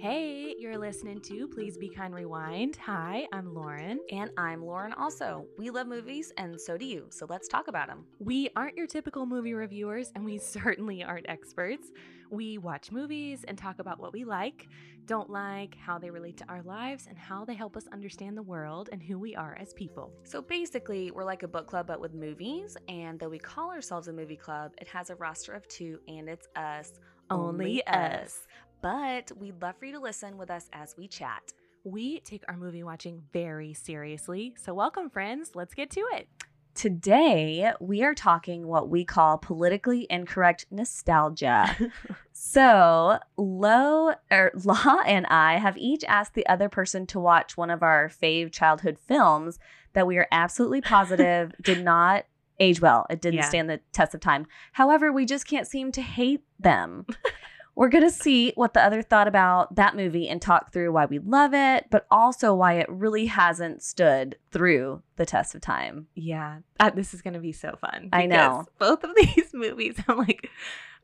Hey, you're listening to Please Be Kind Rewind. Hi, I'm Lauren. And I'm Lauren also. We love movies, and so do you. So let's talk about them. We aren't your typical movie reviewers, and we certainly aren't experts. We watch movies and talk about what we like, don't like, how they relate to our lives, and how they help us understand the world and who we are as people. So basically, we're like a book club, but with movies. And though we call ourselves a movie club, it has a roster of two, and it's us. Only us. But we'd love for you to listen with us as we chat. We take our movie watching very seriously. So, welcome, friends. Let's get to it. Today, we are talking what we call politically incorrect nostalgia. so, Lo or Law and I have each asked the other person to watch one of our fave childhood films that we are absolutely positive did not age well. It didn't Yeah. stand the test of time. However, we just can't seem to hate them. We're going to see what the other thought about that movie and talk through why we love it, but also why it really hasn't stood through the test of time. Yeah, uh, this is going to be so fun. I know. Both of these movies, I'm like,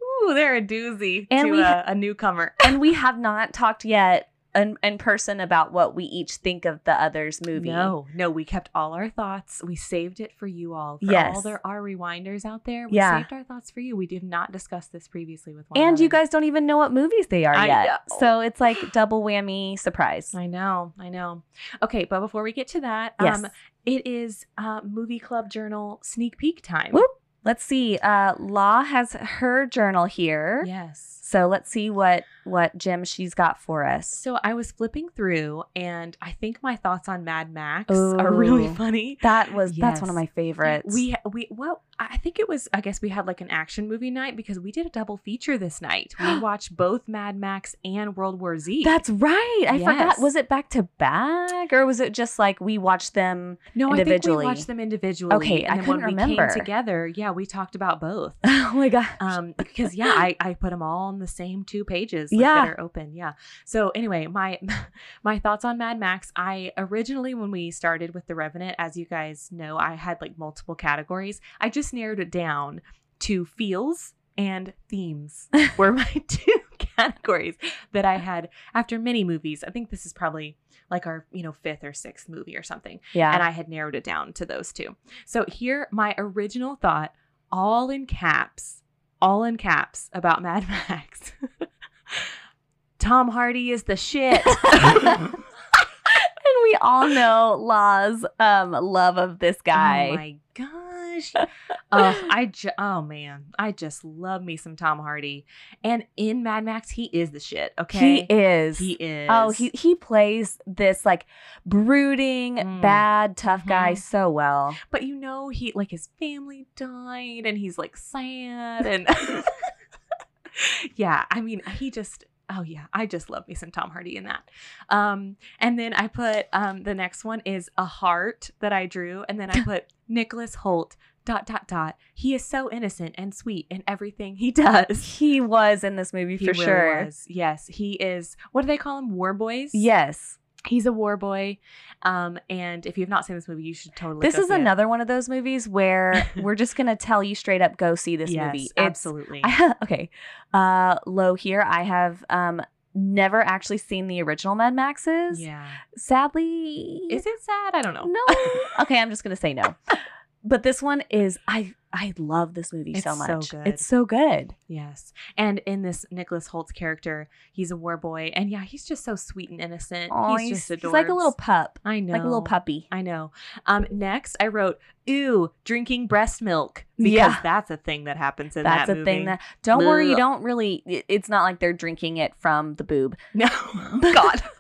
ooh, they're a doozy And to we a, a newcomer. and we have not talked yet in, in person about what we each think of the other's movie. No, no, we kept all our thoughts. We saved it for you all. For Yes. all there are rewinders out there, we Yeah. saved our thoughts for you. We did not discuss this previously with one And you guys don't even know what movies they are I yet. know. So it's like double whammy surprise. I know, I know. Okay, but before we get to that, Yes. um, it is uh, Movie Club Journal sneak peek time. Whoop. Let's see. Uh Law has her journal here. Yes. So let's see what what gem she's got for us. So I was flipping through, and I think my thoughts on Mad Max are really funny. That was that's one of my favorites. We we well, I think it was. I guess we had like an action movie night because we did a double feature this night. We watched both Mad Max and World War Z. That's right. I forgot. Was it back to back or was it just like we watched them? no, I think individually. we watched them individually. Okay, I and when couldn't we remember. came together, yeah, we talked about both. Oh my gosh. um because yeah I, I put them all on the same two pages like, Yeah. that are open yeah so anyway my my thoughts on mad max i originally when we started with the revenant as you guys know i had like multiple categories i just narrowed it down to feels and themes were my two categories that i had after many movies i think this is probably like our you know fifth or sixth movie or something yeah. and I had narrowed it down to those two. So here, my original thought, all in caps, all in caps about Mad Max. Tom Hardy is the shit. and we all know Law's um love of this guy. Oh my gosh. oh, I ju- oh man, I just love me some Tom Hardy. And in Mad Max, he is the shit. Okay, He is. He is. Oh, he he plays this like brooding, Mm. bad, tough guy Mhm. so well. But you know, he like his family died, and he's like sad, and yeah, I mean, he just. Oh yeah, I just love me some Tom Hardy in that. Um, and then I put um, the next one is a heart that I drew, and then I put Nicholas Hoult dot dot dot. He is so innocent and sweet in everything he does. He was in this movie He for really sure. was. Yes, he is. What do they call him? War boys. Yes. He's a war boy. Um, and if you've not seen this movie, you should totally. This is see it. another one of those movies where we're just gonna tell you straight up, go see this yes, movie. It's absolutely. I, okay. Uh low here. I have um never actually seen the original Mad Maxes. yeah. Sadly. Is it sad? I don't know. No. okay, I'm just gonna say no. But this one is I I love this movie It's so so much. good. It's so good. Yes. And in this Nicholas Hoult's character, he's a war boy, and yeah, he's just so sweet and innocent. Oh, he's, he's, just he's like a little pup. I know. Like a little puppy. I know. Um, next, I wrote, "Ooh, drinking breast milk," because Yeah. that's a thing that happens in That's that movie. That's a thing that don't worry, you don't really it- it's not like they're drinking it from the boob. No, God.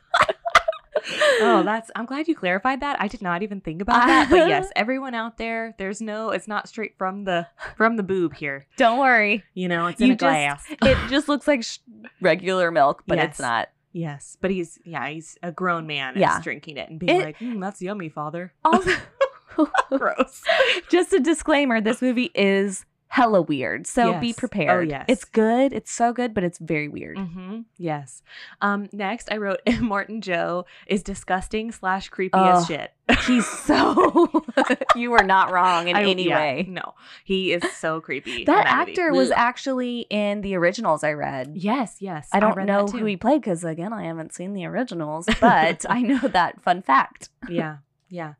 oh, that's. I'm glad you clarified that. I did not even think about that. But yes, everyone out there, there's no. It's not straight from the from the boob here. Don't worry. You know, it's You in a just- glass. It just looks like sh- regular milk, but Yes. it's not. Yes, but he's yeah, he's a grown man. Yeah. Yeah, drinking it and being It- like, mm, "That's yummy, father." Also, Gross. just a disclaimer: this movie is hella weird. So be Yes. Oh, prepared. yes. It's good. It's so good, but it's very weird. hmm Yes. Um, next, I wrote Morton Joe is disgusting slash creepy as shit. He's so you were not wrong in I- any yeah, way. No, he is so creepy. That movie. actor was actually in the originals I read. Yes, yes. I don't read know who he played because again I haven't seen the originals, but I know that fun fact. yeah yeah.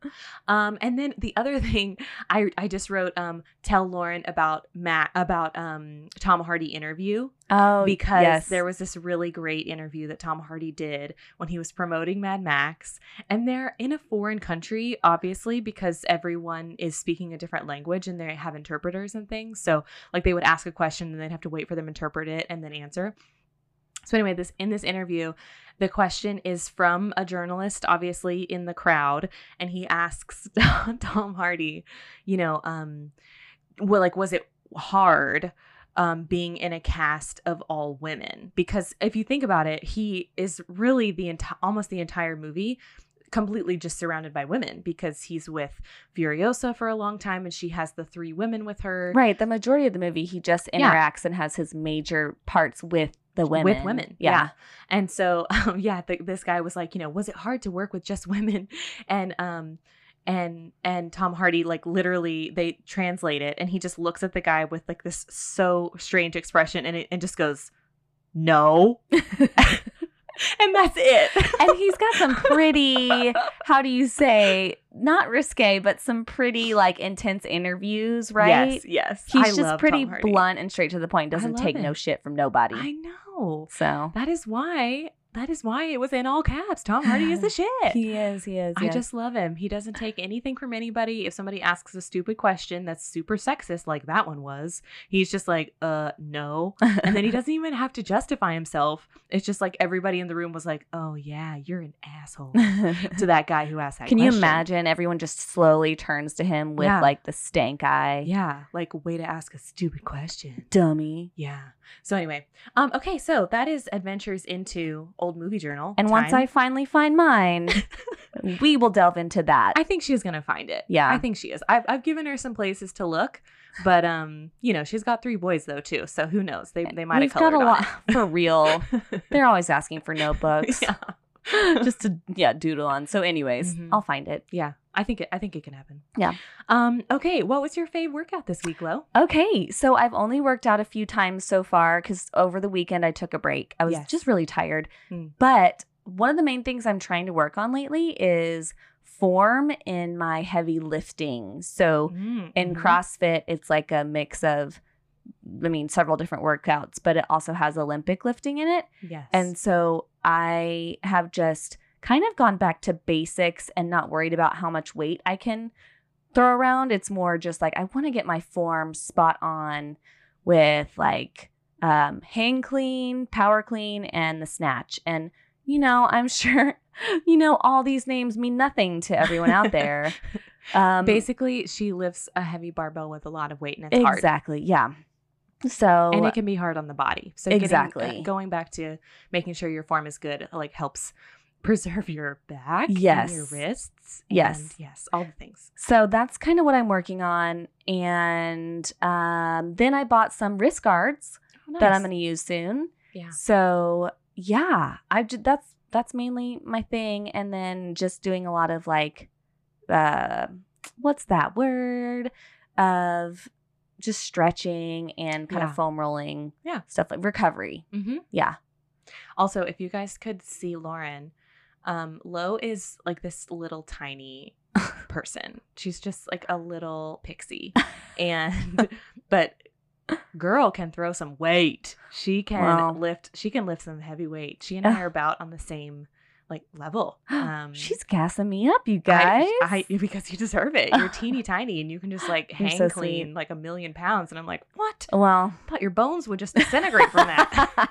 Um and then the other thing i i just wrote um tell lauren about matt about um tom hardy interview Oh, because yes. there was this really great interview that tom hardy did when he was promoting mad max and they're in a foreign country obviously because everyone is speaking a different language and they have interpreters and things. So like they would ask a question and they'd have to wait for them to interpret it and then answer so anyway, this in this interview, the question is from a journalist, obviously in the crowd, and he asks Tom Hardy, you know, um, well, like, was it hard um, being in a cast of all women? Because if you think about it, he is really the entire, almost the entire movie completely just surrounded by women because he's with Furiosa for a long time and she has the three women with her right. The majority of the movie, he just Yeah. interacts and has his major parts with the women. with women. Yeah. And so, um, yeah, th- this guy was like, you know, was it hard to work with just women? And, um, and and Tom Hardy like literally they translate it and he just looks at the guy with like this so strange expression and it and just goes no and that's it. And he's got some pretty how do you say not risque but some pretty like intense interviews right? yes. Yes he's I just pretty blunt and straight to the point doesn't take no shit from nobody. I know. So that is why that is why it was in all caps Tom Hardy is the shit he is he is I yes. just love him. He doesn't take anything from anybody. If somebody asks a stupid question that's super sexist, like that one was, he's just like, uh, no. And then he doesn't even have to justify himself. It's just like everybody in the room was like, oh, yeah, you're an asshole to that guy who asked that Can you imagine everyone just slowly turns to him with Yeah. like the stank eye? Yeah, like way to ask a stupid question. Dummy. Yeah. So anyway, um, okay, so that is adventures into old movie journal. And once. I finally find mine, we will delve into that. I think she's gonna find it. Yeah. I think she is. I've I've given her some places to look, but um, you know, she's got three boys though too, so who knows? They they might have got a lot for real. They're always asking for notebooks. yeah, just to yeah doodle on. So, anyways, Mhm. I'll find it. yeah. I think it. I think it can happen. Yeah. Um. Okay. What was your fave workout this week, Lo? Okay, so I've only worked out a few times so far because over the weekend I took a break. I was Yes. just really tired. Hmm. But one of the main things I'm trying to work on lately is form in my heavy lifting. So Mm, in mhm. CrossFit, it's like a mix of, I mean, several different workouts, but it also has Olympic lifting in it. Yes. And so I have just kind of gone back to basics and not worried about how much weight I can throw around. It's more just like I want to get my form spot on with like um, hang clean, power clean, and the snatch. And, you know, I'm sure, you know, all these names mean nothing to everyone out there. Um, basically, she lifts a heavy barbell with a lot of weight, and it's hard. exactly. Yeah. So, And it can be hard on the body. So getting- uh, Exactly. going back to making sure your form is good, like helps preserve your back, and your wrists, Yes. yes, all the things. So that's kind of what I'm working on. And um, then I bought some wrist guards Oh, that I'm going to use soon. Yeah. So yeah, I that's that's mainly my thing. And then just doing a lot of like, uh, what's that word of just stretching and kind Yeah. of foam rolling, Yeah. stuff like recovery. Mm-hmm. Yeah, Also, if you guys could see Lauren, um, Lo is like this little tiny person. She's just like a little pixie. And but girl can throw some weight. She can Wow. lift she can lift some heavy weight. She and I are about on the same like level. Um she's gassing me up, you guys. I, because you deserve it. You're teeny tiny and you can just like hang so clean sweet. like a million pounds. And I'm like, what? well, I thought your bones would just disintegrate from that.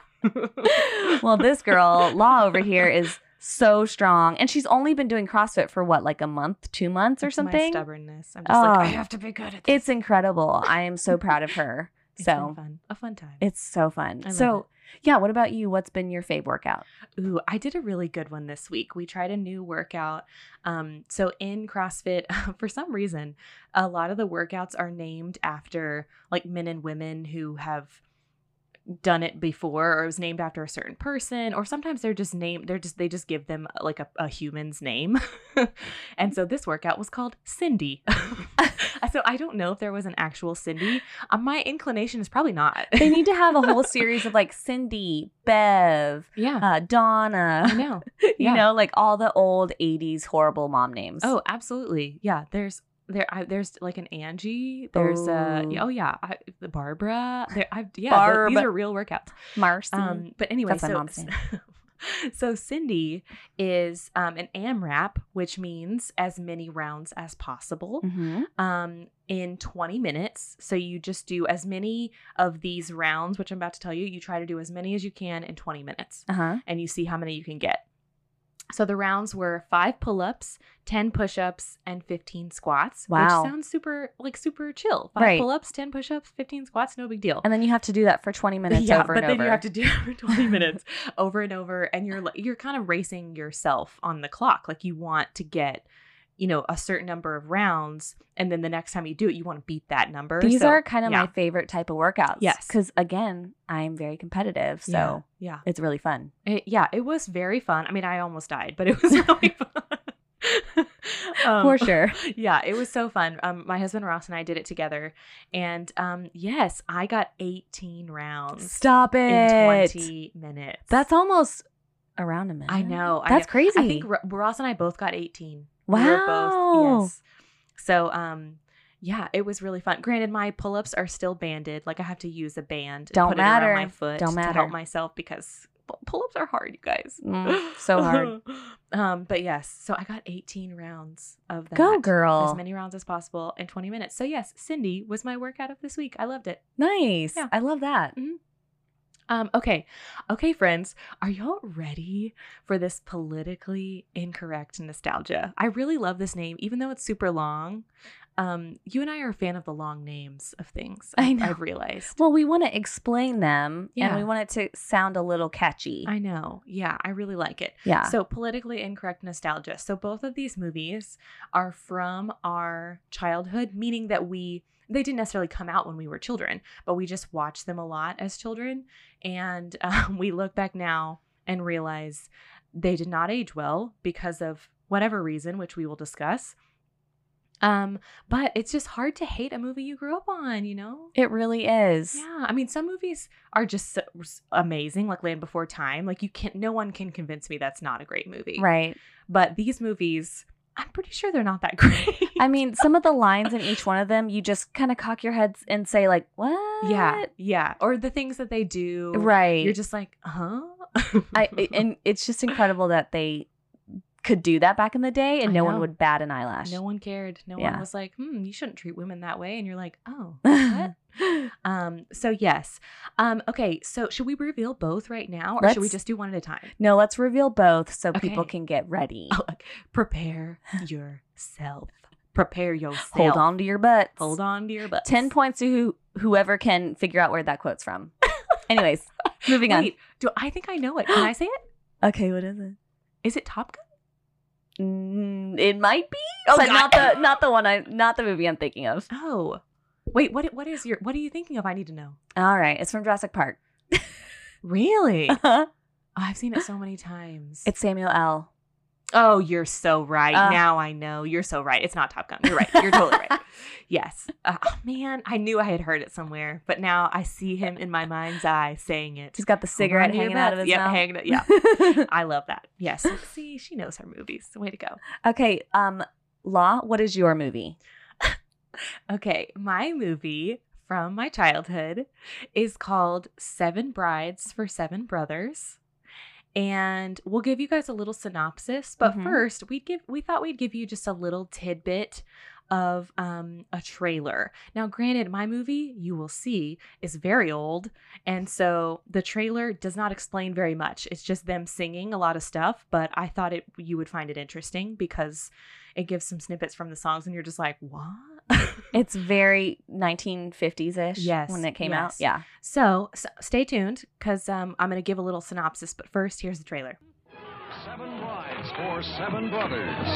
well, this girl, Law over here, is so strong. And she's only been doing CrossFit for what, like a month, two months or It's my something? stubbornness. I'm just like, I Oh. have to be good at this. It's incredible. I am so proud of her. It's So- fun. A fun time. It's so fun. So, yeah, what about you? What's been your fave workout? Ooh, I did a really good one this week. We tried a new workout. Um, so in CrossFit, for some reason, a lot of the workouts are named after like men and women who have done it before or it was named after a certain person or sometimes they're just named they're just they just give them like a, a human's name. And so this workout was called cindy. So i don't know if there was an actual cindy. Uh, my inclination is probably not. They need to have a whole series of like Cindy, Bev, yeah. uh, Donna, i know. you know, like all the old 80s horrible mom names. Oh, absolutely. Yeah, there's there I, there's like an Angie. There's uh Ooh. oh yeah, I, the Barbara. There, I, yeah, th- these are real workouts. Marcy. Um, but anyway, That's my so mom's name. so Cindy is um an AMRAP, which means as many rounds as possible. Mhm. Um, in 20 minutes. So you just do as many of these rounds, which I'm about to tell you. You try to do as many as you can in 20 minutes Uh-huh. and you see how many you can get. So the rounds were five pull ups, 10 push ups, and 15 squats. Wow. Which sounds super, like super chill. Five Right. pull ups, 10 push ups, 15 squats, no big deal. And then you have to do that for 20 minutes yeah, over but and then over. you have to do it for 20 minutes over and over. And you're, you're kind of racing yourself on the clock. Like you want to get, you know, a certain number of rounds. And then the next time you do it, you want to beat that number. These So, are kind of yeah. my favorite type of workouts. Yes. Because again, I'm very competitive. So yeah, yeah. it's really fun. It, yeah, it was very fun. I mean, I almost died, but it was really fun. Um, For sure. Yeah, it was so fun. Um, my husband Ross and I did it together, and um, yes, I got 18 rounds Stop in it. 20 minutes. That's almost around a minute. I know. I That's know. crazy. I think Ross and I both got 18. We were both- Wow. yes. So, um, yeah, it was really fun. Granted, my pull-ups are still banded. Like I have to use a band. and Don't put it around matter. my foot Don't to matter. help myself because pull-ups are hard, you guys. Mm, so hard. um, but yes, so I got 18 rounds of that. Go, girl. As many rounds as possible in 20 minutes. So yes, Cindy was my workout of this week. I loved it. Nice. Yeah. I love that. Um, okay. Okay, friends, are y'all ready for this politically incorrect nostalgia? I really love this name, even though it's super long. Um, you and I are a fan of the long names of things. I know. I've realized. Well, we want to explain them and we want it to sound a little catchy. I know. Yeah, I really like it. yeah. So, politically incorrect nostalgia. So, both of these movies are from our childhood, meaning that we they didn't necessarily come out when we were children, but we just watched them a lot as children, and um, we look back now and realize they did not age well because of whatever reason, which we will discuss. Um, but it's just hard to hate a movie you grew up on, you know? it really is. Yeah, I mean, some movies are just so, amazing, like Land Before Time. Like you can't, no one can convince me that's not a great movie. Right. But these movies, I'm pretty sure they're not that great. I mean, some of the lines in each one of them, you just kind of cock your heads and say, like, what? yeah, yeah, or the things that they do, Right. You're just like, huh? I and it's just incredible that they could do that back in the day and I no one would bat an eyelash. no one cared. No Yeah. one was like, hmm, you shouldn't treat women that way. And you're like, oh, what? um. So yes. Um. Okay. So should we reveal both right now, or should we just do one at a time? no, let's reveal both so people can get ready. Oh, like, prepare yourself. Prepare yourself. Hold on to your butts. Hold on to your butt. 10 points to who, whoever can figure out where that quote's from. Anyways, moving Wait, do I think I know it? Can I say it? Okay, what is it? Is it Top Gun? Mm, it might be, Oh, but God. not the not the one I not the movie I'm thinking of. Oh, wait. What? What is your? What are you thinking of? I need to know. All right, it's from Jurassic Park. Really? it's Oh, I've seen it so many times. It's Samuel L. Oh, you're so right. Uh. now I know. You're so right. It's not Top Gun. You're right. You're totally right. Yes. Uh, oh, man, I knew I had heard it somewhere, but now I see him in my mind's eye saying it. He's got the cigarette hanging out of his yep, mouth. hanging Yeah. I love that. Yes. See, she knows her movies. Way to go. okay, um, Law, what is your movie? Okay, my movie from my childhood is called Seven Brides for Seven Brothers. And we'll give you guys a little synopsis, but Mhm. first we give we thought we'd give you just a little tidbit of um, a trailer. Now, granted, my movie you will see is very old, and so the trailer does not explain very much. It's just them singing a lot of stuff, but I thought it you would find it interesting because it gives some snippets from the songs, and you're just like, what? It's very 1950s ish. Yes, when it came out. Yeah. so, so stay tuned because um, I'm going to give a little synopsis. But first, here's the trailer. Seven brides for seven brothers.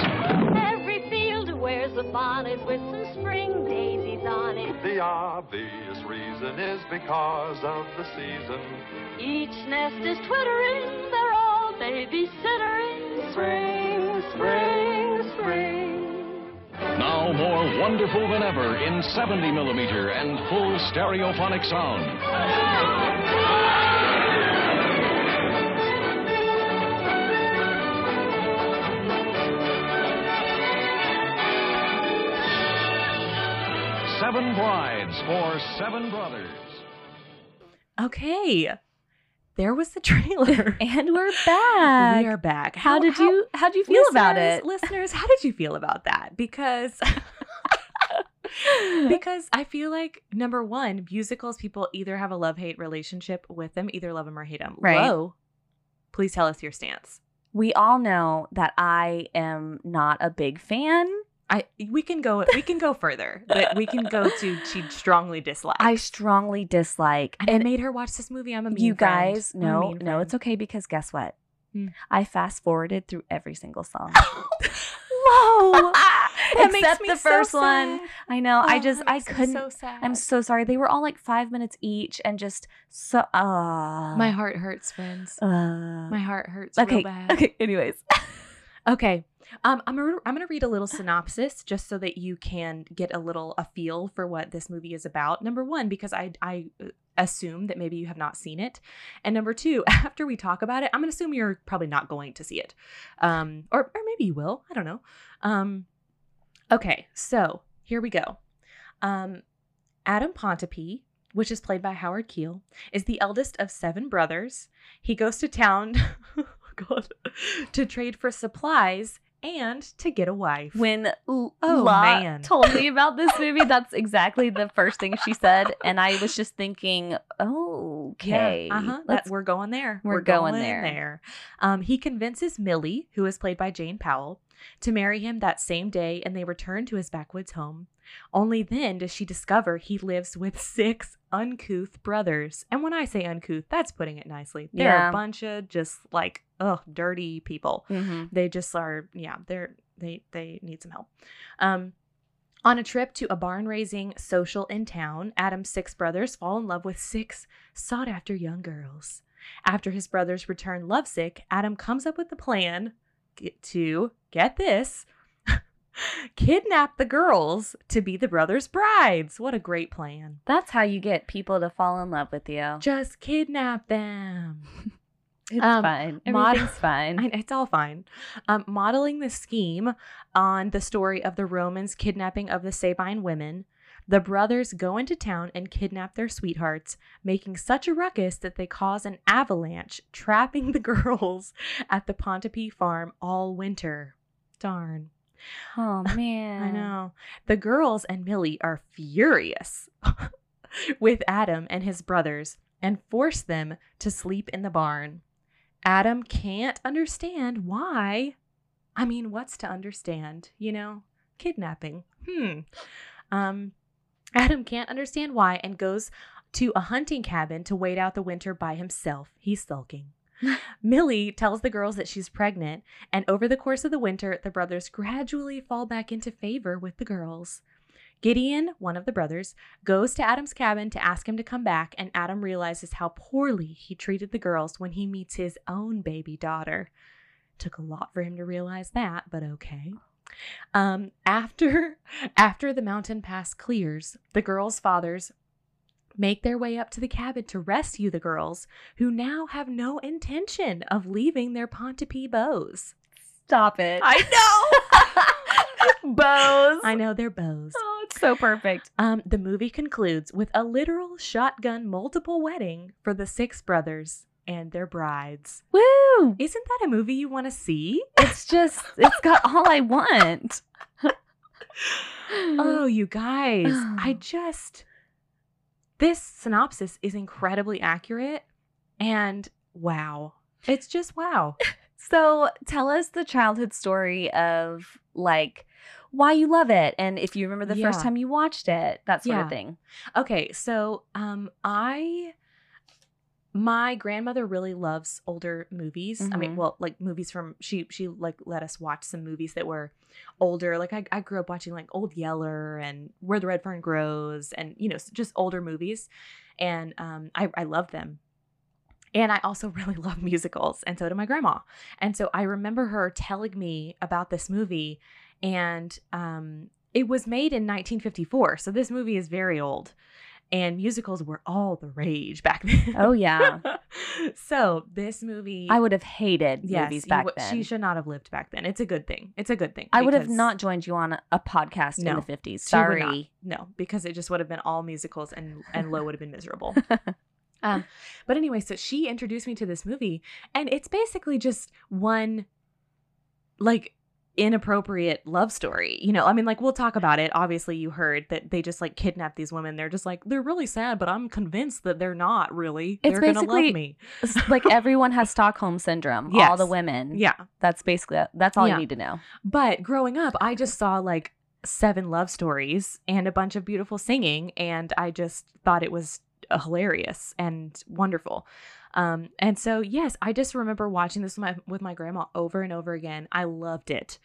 Every field wears a bonnet with some spring daisies on it. The obvious reason is because of the season. Each nest is twittering, they're all babysittering. Spring, spring, spring. Now more wonderful than ever in 70 millimeter and full stereophonic sound. Seven brides for seven brothers. Okay, there was the trailer. And we're back. we are back. how, did you how did you feel about it? listeners? How did you feel about that? Because because I feel like number one, musicals people either have a love hate relationship with them, either love them or hate them. Right. Low, please tell us your stance. we all know that I am not a big fan. I we can go we can go further, but we can go to she strongly dislikes. I strongly dislike. and, I made her watch this movie. I'm a mean you friend. guys, no, no, friend. it's okay because guess what? Hmm. I fast forwarded through every single song. Makes Except me the so first one. sad. I know. I Oh, just I couldn't. So sad. I'm so sorry. They were all like five minutes each, and just so. Uh, My heart hurts, friends. Uh, My heart hurts okay. Okay. Anyways, Okay. Um, I'm gonna, I'm gonna read a little synopsis just so that you can get a little a feel for what this movie is about. Number one, because I I uh, assume that maybe you have not seen it, and number two, after we talk about it, I'm gonna assume you're probably not going to see it, um, or or maybe you will. I don't know. Um, okay, so here we go. Um, Adam Pontipee, which is played by Howard Keel, is the eldest of seven brothers. He goes to town, God, to trade for supplies and to get a wife. when L- Oh, La man. told me about this movie, that's exactly the first thing she said, and I was just thinking, okay, Yeah, uh-huh. That, we're going there. we're going there. Um, he convinces Millie, who is played by Jane Powell, to marry him that same day, and they return to his backwoods home. Only then does she discover he lives with six uncouth brothers. And when I say uncouth, that's putting it nicely. They're Yeah. a bunch of just like, ugh, dirty people. Mhm. They just are, yeah, they're they they need some help. Um on a trip to a barn raising social in town, Adam's six brothers fall in love with six sought after young girls. After his brothers return lovesick, Adam comes up with the plan to get this kidnap the girls to be the brothers' brides. What a great plan. That's how you get people to fall in love with you. Just kidnap them. It's Um, fine. mod- Everything's fine. I, it's all fine. Um, modeling the scheme on the story of the Romans kidnapping of the Sabine women, the brothers go into town and kidnap their sweethearts, making such a ruckus that they cause an avalanche, trapping the girls at the Pontipee farm all winter. Darn. oh man, I know. The girls and Millie are furious with Adam and his brothers and force them to sleep in the barn. Adam can't understand why. I mean, what's to understand? You know, kidnapping. Hmm. Um, Adam can't understand why and goes to a hunting cabin to wait out the winter by himself. He's sulking. Millie tells the girls that she's pregnant, and over the course of the winter, the brothers gradually fall back into favor with the girls. Gideon, one of the brothers, goes to Adam's cabin to ask him to come back, and Adam realizes how poorly he treated the girls when he meets his own baby daughter. Took a lot for him to realize that, but okay. Um, after after the mountain pass clears, the girls' fathers make their way up to the cabin to rescue the girls, who now have no intention of leaving their Pontipee beaus. Stop it. I know. Beaus. I know they're beaus. Oh, it's so perfect. Um, the movie concludes with a literal shotgun multiple wedding for the six brothers and their brides. Woo! Isn't that a movie you want to see? It's just, it's got all I want. Oh, you guys, I just. This synopsis is incredibly accurate and wow. It's just wow. So tell us the childhood story of like why you love it and if you remember the first time you watched it, that sort Yeah. of thing. Okay, so um I my grandmother really loves older movies. I mean, Mhm. well, like movies from she she like let us watch some movies that were older. Like I, I grew up watching like Old Yeller and Where the Red Fern Grows and you know, just older movies. And um I I loved them. And I also really love musicals, and so did my grandma. And so I remember her telling me about this movie, and um, it was made in 1954. So this movie is very old, and musicals were all the rage back then. Oh yeah. so this movie, I would have hated yes, movies back would- then. She should not have lived back then. It's a good thing. It's a good thing. I would have not joined you on a, podcast in the 50s. she would not. Sorry. No, because it just would have been all musicals, and and Lo would have been miserable. Um, but anyway, so she introduced me to this movie, and it's basically just one like inappropriate love story. You know, I mean, like we'll talk about it. Obviously, you heard that they just like kidnap these women. They're just like they're really sad, but I'm convinced that they're not really. It's they're gonna basically- love me. Like everyone has Stockholm syndrome. All the women. Yeah, That's basically that's all Yeah. you need to know. but growing up, I just saw like seven love stories and a bunch of beautiful singing, and I just thought it was uh, hilarious and wonderful. Um, and so yes, I just remember watching this with my with my grandma over and over again. I loved it.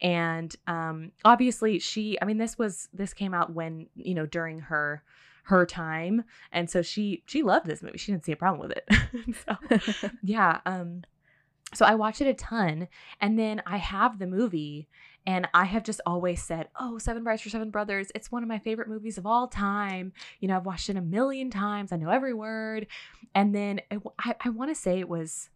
And um obviously she I mean this was this came out when, you know, during her her time. And so she she loved this movie. She didn't see a problem with it. so yeah, um so I watched it a ton and then I have the movie and I have just always said, "Oh, Seven Brides for Seven Brothers, it's one of my favorite movies of all time." You know, I've watched it a million times. I know every word. And then it, I, I want to say it was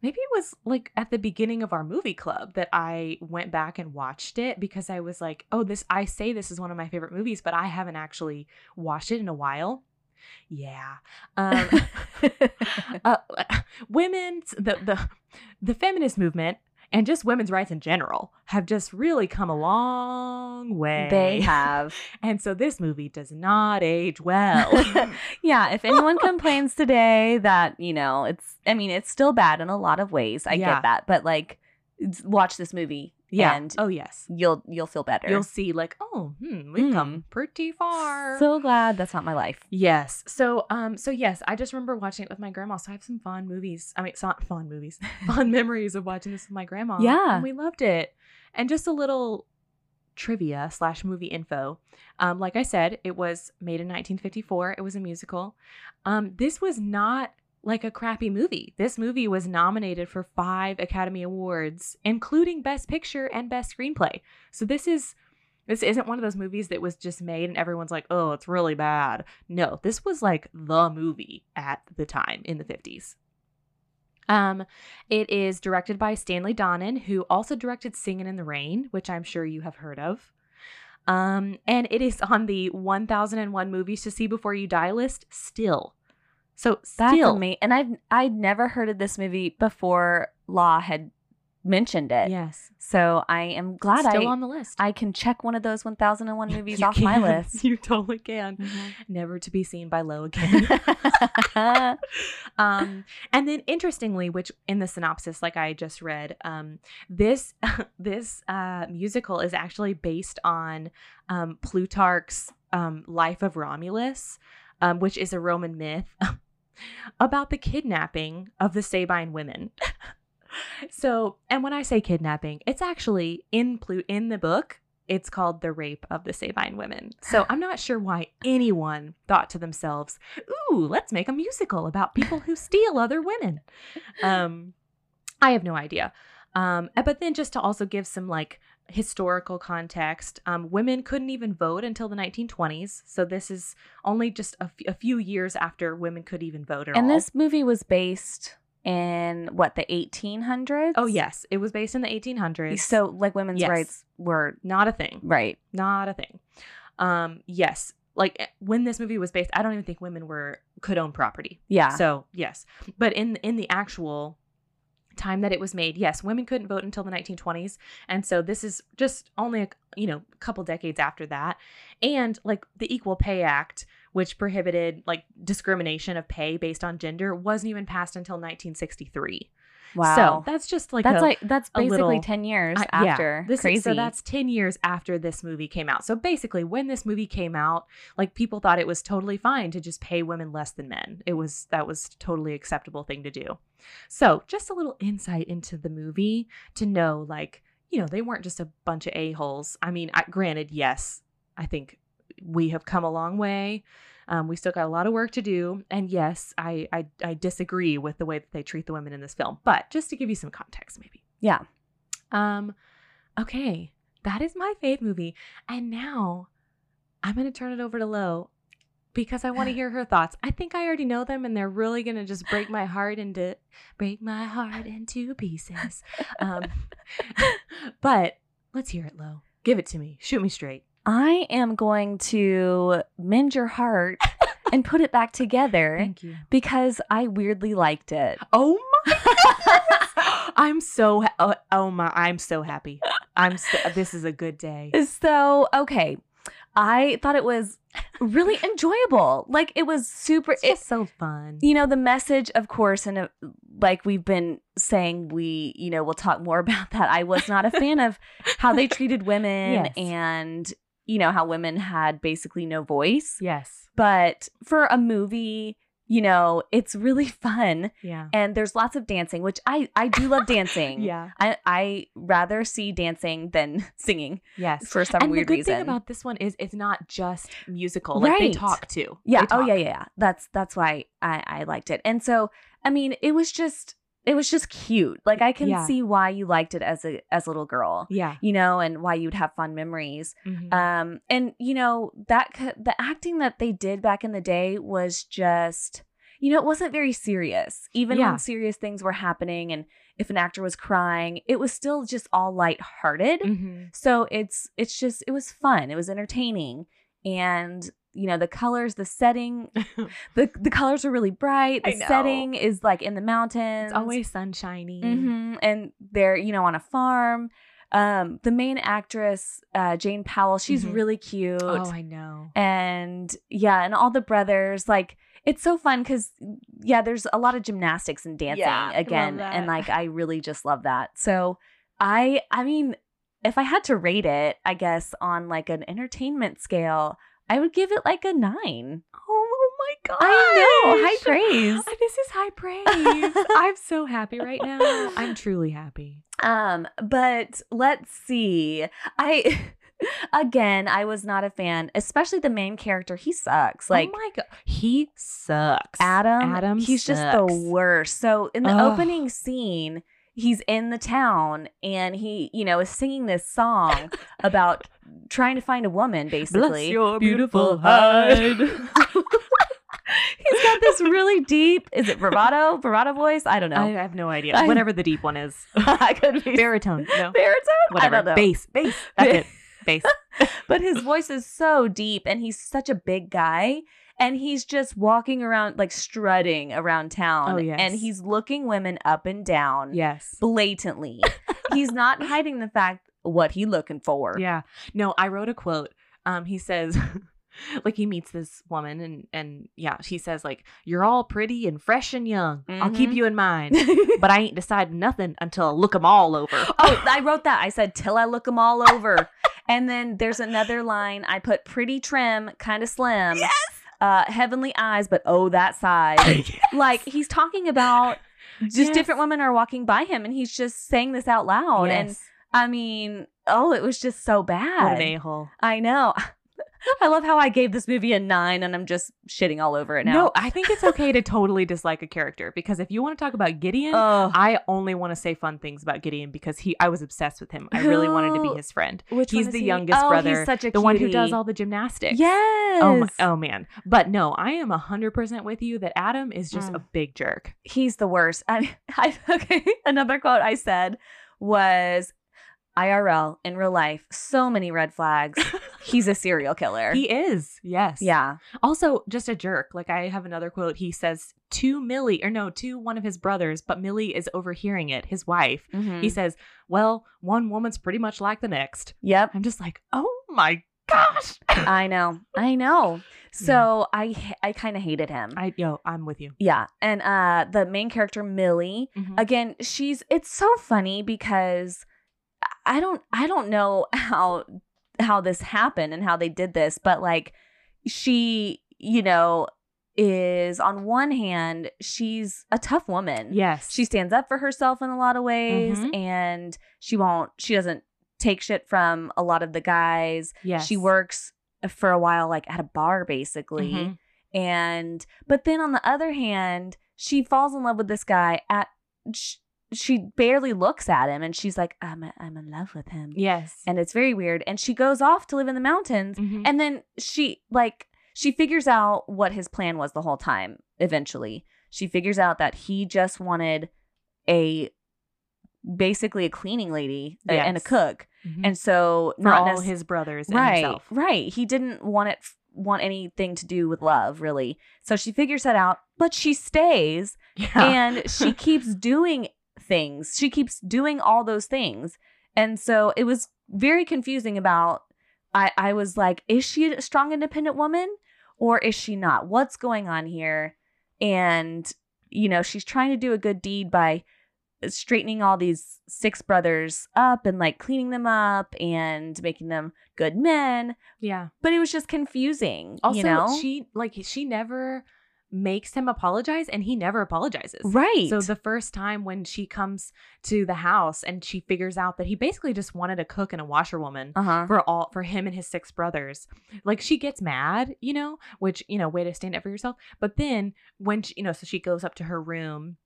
maybe it was like at the beginning of our movie club that I went back and watched it because I was like, "Oh, this I say this is one of my favorite movies, but I haven't actually watched it in a while." Yeah. Um uh, women's the the the feminist movement and just women's rights in general have just really come a long way. they have. And so this movie does not age well. yeah, if anyone complains today that, you know, it's I mean, it's still bad in a lot of ways. I Yeah. get that. But like watch this movie yeah. and oh yes. you'll you'll feel better. You'll see like, oh, hmm, we've Hmm. come pretty far. so glad that's not my life. Yes. So um so yes, I just remember watching it with my grandma. So I have some fond movies. I mean, it's not fond movies. fond memories of watching this with my grandma. Yeah. And we loved it. And just a little trivia slash movie info. Um, like I said, it was made in 1954. It was a musical. Um, this was not like a crappy movie. This movie was nominated for five Academy Awards, including Best Picture and Best Screenplay. So this is this isn't one of those movies that was just made and everyone's like, oh, it's really bad. No, this was like the movie at the time in the 50s. Um, it is directed by Stanley Donen, who also directed Singing in the Rain, which I'm sure you have heard of. Um, and it is on the 1001 movies to see before you die list still. So still, amazing. And I've I'd never heard of this movie before Law had mentioned it. yes, So I am glad still I on the list. I can check one of those 1001 movies You off my list. You totally can. Mhm. Never to be seen by Lo again. um, and then interestingly, which in the synopsis, like I just read, um, this this uh, musical is actually based on um, Plutarch's um, Life of Romulus, um, which is a Roman myth about the kidnapping of the Sabine women. so, and when I say kidnapping, it's actually in Plu- in the book. It's called the rape of the Sabine women. So I'm not sure why anyone thought to themselves, "Ooh, let's make a musical about people who steal other women." Um, I have no idea. Um, but then just to also give some like historical context, um, women couldn't even vote until the 1920s. So this is only just a, f- a few years after women could even vote at and all. this movie was based in what the 1800s. oh yes, it was based in the 1800s. So like women's Yes. rights were not a thing. right. Not a thing. Um, yes, like eh, when this movie was based, I don't even think women were could own property. Yeah. So yes, but in in the actual time that it was made, yes, women couldn't vote until the 1920s, and so this is just only a you know a couple decades after that, and like the Equal Pay Act, which prohibited like discrimination of pay based on gender, wasn't even passed until 1963. Wow. So that's just like that's a, like that's basically little- 10 years I- yeah, after. this Crazy. Is, so that's 10 years after this movie came out. So basically, when this movie came out, like people thought it was totally fine to just pay women less than men. It was that was totally acceptable thing to do. So just a little insight into the movie to know, like, you know, they weren't just a bunch of a-holes. I mean, I, granted, yes, I think we have come a long way. Um, we still got a lot of work to do. And yes, I, I I disagree with the way that they treat the women in this film. But just to give you some context, maybe. yeah. Um, okay, that is my fave movie, and now I'm gonna turn it over to Lo because I want to hear her thoughts. I think I already know them, and they're really gonna just break my heart into break my heart into pieces. Um, but let's hear it, Lo. Give it to me. Shoot me straight. I am going to mend your heart and put it back together Thank you. because I weirdly liked it. Oh my! I'm so ha- oh, oh my! I'm so happy. I'm so, this is a good day. So, okay. I thought it was really enjoyable. Like it was super It's it, so fun. you know the message of course and uh, like we've been saying we you know we'll talk more about that i was not a fan of how they treated women Yes. and you know how women had basically no voice Yes. but for a movie you know it's really fun Yeah. and there's lots of dancing which i i do love dancing Yeah. i i rather see dancing than singing Yes. for some and weird the good reason thing about this one is it's not just musical. Like they talk too. Yeah. Oh yeah, yeah, yeah. That's that's why I I liked it. And so I mean, it was just it was just cute. Like I can Yeah. see why you liked it as a as a little girl. Yeah. You know, and why you'd have fun memories. Mhm. Um, and you know that the acting that they did back in the day was just, you know, it wasn't very serious. Even Yeah. when serious things were happening, and if an actor was crying, it was still just all lighthearted. Mhm. So it's it's just it was fun. It was entertaining, and you know the colors, the setting, the the colors are really bright. The setting is like in the mountains. It's always sunshiny. hmm and they're you know on a farm. Um, the main actress, uh, Jane Powell, she's Mhm. really cute, Oh, I know. and yeah, and all the brothers like. It's so fun because yeah, there's a lot of gymnastics and dancing Yeah, again, and like I really just love that. So I, I mean, if I had to rate it, I guess on like an entertainment scale, I would give it like a nine. Oh my god. I know, high praise. This is high praise. I'm so happy right now. I'm truly happy. Um, but let's see. I again, I was not a fan, especially the main character. He sucks. Like oh my god, he sucks. Adam, Adam he's just the worst. So in the Ugh. opening scene, he's in the town and he, you know, is singing this song about trying to find a woman, basically. Bless your beautiful heart. He's got this really deep, is it bravado? Bravado voice? I don't know. I have no idea. I- Whatever the deep one is. I could be Baritone. No. baritone. Whatever. I don't know. Bass. Bass. That's it. Bass. but his voice is so deep and he's such a big guy and he's just walking around like strutting around town Oh, yes. and he's looking women up and down Yes. blatantly he's not hiding the fact what he looking for Yeah. No, I wrote a quote. Um, he says, like he meets this woman and and yeah, she says like, "You're all pretty and fresh and young. I'll keep Mhm. you in mind, but I ain't decided nothing until I look 'em all over." oh i wrote that i said till i look them all over and then there's another line i put pretty trim kind of slim Yes. Uh heavenly eyes but oh that size like he's talking about just Yes. different women are walking by him and he's just saying this out loud. And i mean oh it was just so what bad an a hole. i know i love how i gave this movie a nine and i'm just shitting all over it now No, I think it's okay to totally dislike a character because if you want to talk about Gideon. I only want to say fun things about Gideon because he I was obsessed with him. I really wanted to be his friend. Which he's the he? youngest oh, brother, he's such a the one who does all the gymnastics. yes Oh, my, oh man. But no, I am 100% with you that Adam is just Mm. a big jerk. he's the worst. I, I okay. Another quote I said was IRL in real life, so many red flags. He's a serial killer. He is. Yes. yeah. Also, just a jerk. Like I have another quote. He says to Millie, or no, to one of his brothers, but Millie is overhearing it, his wife. Mhm. He says, Well, one woman's pretty much like the next. Yep. I'm just like, Oh my gosh. I know. I know. So I, I kind of hated him. I yo, I'm with you. yeah. And uh the main character Millie, Mhm. again, she's it's so funny because I don't I don't know how how this happened and how they did this, but like she, you know, is on one hand, she's a tough woman. Yes. She stands up for herself in a lot of ways Mhm. and she won't she doesn't take shit from a lot of the guys. yes. She works for a while like at a bar basically. Mhm. And but then on the other hand, she falls in love with this guy at she barely looks at him and she's like I'm I'm in love with him. Yes. And it's very weird and she goes off to live in the mountains Mhm. and then she like she figures out what his plan was the whole time eventually. She figures out that he just wanted a basically a cleaning lady a- and a Yes. cook. Mhm. And so for not all nec- his brothers and right, himself. right. He didn't want it want anything to do with love, really. So she figures that out, but she stays Yeah. and she keeps doing things. She keeps doing all those things. And so it was very confusing about I I was like, is she a strong independent woman or is she not? What's going on here? And you know, she's trying to do a good deed by straightening all these six brothers up and like cleaning them up and making them good men, yeah. but it was just confusing, Also, you know? she like she never makes him apologize, and he never apologizes. right. So the first time when she comes to the house and she figures out that he basically just wanted a cook and a washerwoman uh-huh. for all for him and his six brothers, like she gets mad, you know, which you know, way to stand up for yourself. But then when she, you know, so she goes up to her room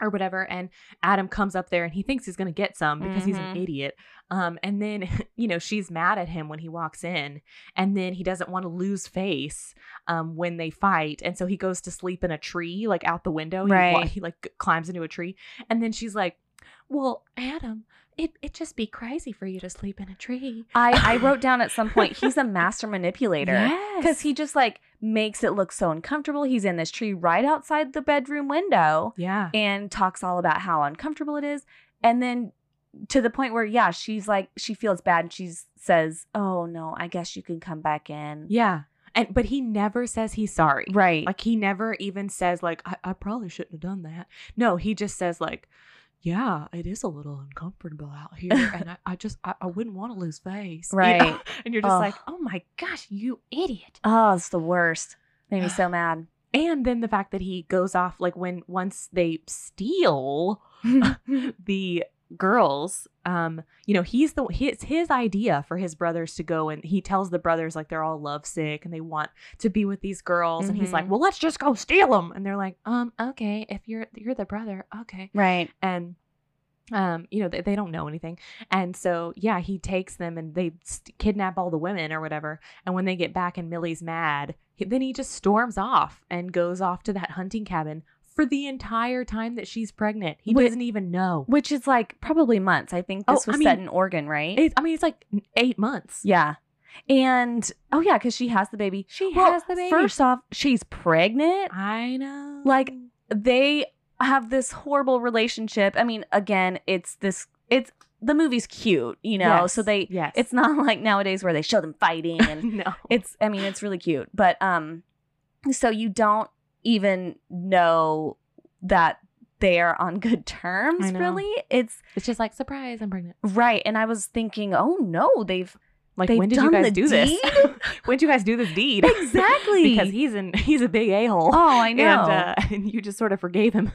or whatever, and Adam comes up there and he thinks he's gonna get some because he's an Mhm. idiot. Um, and then you know she's mad at him when he walks in, and then he doesn't want to lose face um when they fight, and so he goes to sleep in a tree like out the window. He Right. He, like climbs into a tree, and then she's like, "Well, Adam." It, it'd just be crazy for you to sleep in a tree. I, I wrote down at some point he's a master manipulator Yes. because he just like makes it look so uncomfortable. He's in this tree right outside the bedroom window Yeah. and talks all about how uncomfortable it is. And then to the point where, yeah, she's like, she feels bad and she says, Oh no, I guess you can come back in. Yeah. And but he never says he's sorry. Right. Like he never even says like I, I probably shouldn't have done that. No, he just says like, yeah, it is a little uncomfortable out here, and I, I just I, I wouldn't want to lose face, you know? Right. And you're just Ugh. like, oh my gosh, you idiot. oh, it's the worst. Made me so mad. And then the fact that he goes off like when once they steal the girls um you know he's the it's his idea for his brothers to go and he tells the brothers like they're all lovesick and they want to be with these girls and he's like Mhm. well let's just go steal them and they're like um okay if you're you're the brother okay right. and um you know they, they don't know anything and so yeah he takes them and they st- kidnap all the women or whatever and when they get back and millie's mad he, then he just storms off and goes off to that hunting cabin for the entire time that she's pregnant he Wait. doesn't even know Which is like probably months. I think Oh, this I was mean, set in Oregon, right? It, I mean, it's like eight months. yeah. And oh yeah, because she has the baby. She Well, has the baby. First off, she's pregnant. I know. Like, They have this horrible relationship. I mean, again, it's this. It's the movie's cute, you know. Yes, So they. yes. It's not like nowadays where they show them fighting and no. it's. I mean, it's really cute, but um, so you don't even know that they are on good terms. Really, it's It's just like surprise, I'm pregnant. right. And I was thinking, oh no, they've Like They've when did you guys do this? when did you guys do this deed? Exactly. because he's in he's a big a hole. Oh, I know. And, uh, and you just sort of forgave him.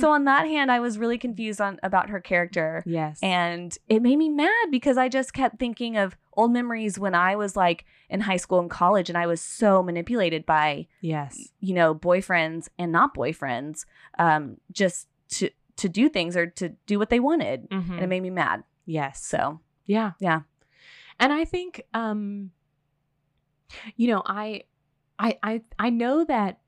So on that hand, I was really confused on about her character. yes, And it made me mad because I just kept thinking of old memories when I was like in high school and college and I was so manipulated by, yes, you know, boyfriends and not boyfriends, um, just to to do things or to do what they wanted. Mhm. And it made me mad. yes. So Yeah. Yeah. And I think um you know, I I I I know that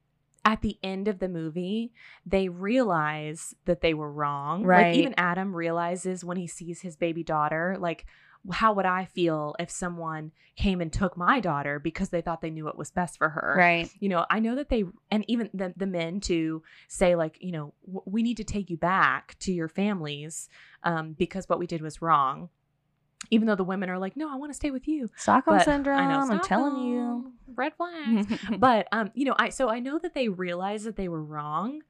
at the end of the movie, they realize that they were wrong. Right. Like even Adam realizes when he sees his baby daughter, like how would I feel if someone came and took my daughter because they thought they knew what was best for her? right. you know i know that they and even the, the men to say like you know w- we need to take you back to your families um, because what we did was wrong even though the women are like, no, I want to stay with you. Stockholm But syndrome. I know, I'm telling you. Red flags. but um, you know, I so I know that they realize that they were wrong,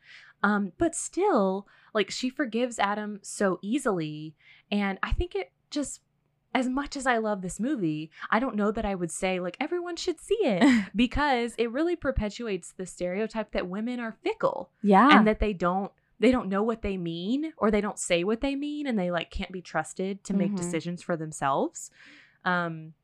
um, but still, like she forgives Adam so easily, and I think it just. As much as I love this movie, I don't know that I would say like everyone should see it because it really perpetuates the stereotype that women are fickle yeah. and that they don't they don't know what they mean or they don't say what they mean and they like can't be trusted to make Mhm. decisions for themselves um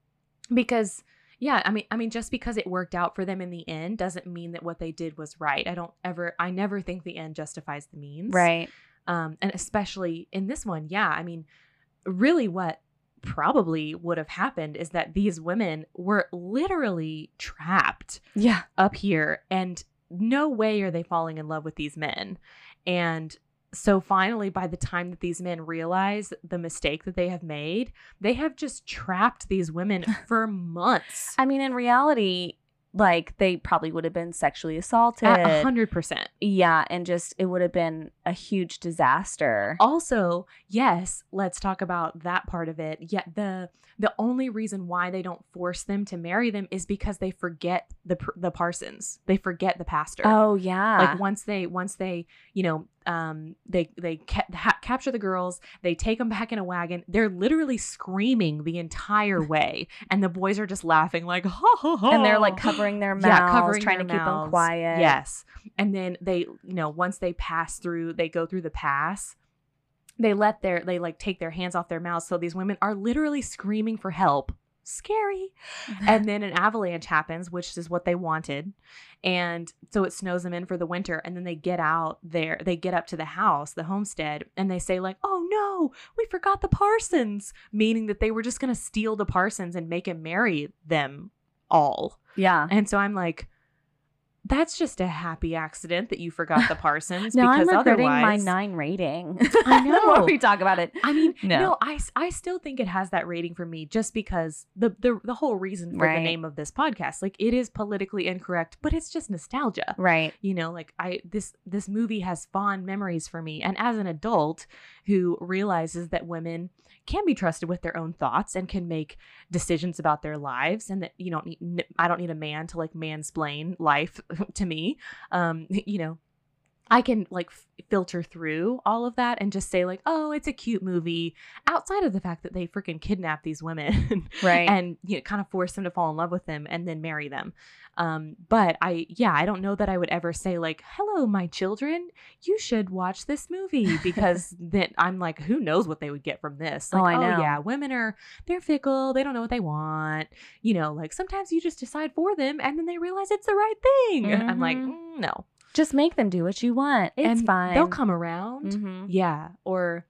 because yeah i mean i mean just because it worked out for them in the end doesn't mean that what they did was right i don't ever i never think the end justifies the means right. um and especially in this one yeah i mean really what probably would have happened is that these women were literally trapped Yeah. up here and no way are they falling in love with these men and so finally by the time that these men realize the mistake that they have made they have just trapped these women for months. I mean, in reality, like they probably would have been sexually assaulted. at 100% yeah, and just it would have been a huge disaster. also yes let's talk about that part of it yet the the only reason why they don't force them to marry them is because they forget the the parsons they forget the pastor Oh yeah. like once they once they you know um they they ca- ha- capture the girls they take them back in a wagon they're literally screaming the entire way and the boys are just laughing like ha ha ha and they're like covering their mouths, yeah, covering trying to keep them quiet. Yes. And then they, you know, once they pass through, they go through the pass, they let their, they like take their hands off their mouths. So these women are literally screaming for help. Scary. And then an avalanche happens, which is what they wanted. And so it snows them in for the winter. And then they get out there, they get up to the house, the homestead, and they say, like, oh no, we forgot the Parsons, meaning that they were just going to steal the Parsons and make him marry them all. yeah. And so I'm like, that's just a happy accident that you forgot the Parsons. I'm because regretting my nine rating. I the more know. we talk about it. I mean, No. no, I, I still think it has that rating for me just because the the, the whole reason for Right. the name of this podcast, like it is politically incorrect, but it's just nostalgia. Right. You know, like I this this movie has fond memories for me, and as an adult who realizes that women can be trusted with their own thoughts and can make decisions about their lives, and that you don't need I don't need a man to like mansplain life to me. Um, you know, I can like f- filter through all of that and just say like, oh, it's a cute movie. Outside of the fact that they freaking kidnap these women, Right. and you know, kind of force them to fall in love with them and then marry them. Um, but I, yeah, I don't know that I would ever say like, hello, my children, you should watch this movie because then I'm like, who knows what they would get from this? Oh, Like, I know. yeah, women are they're fickle. They don't know what they want. You know, like sometimes you just decide for them and then they realize it's the right thing. I'm like, Mhm. mm, no, Just make them do what you want. It's and fine. They'll come around. Mhm. Yeah. Or,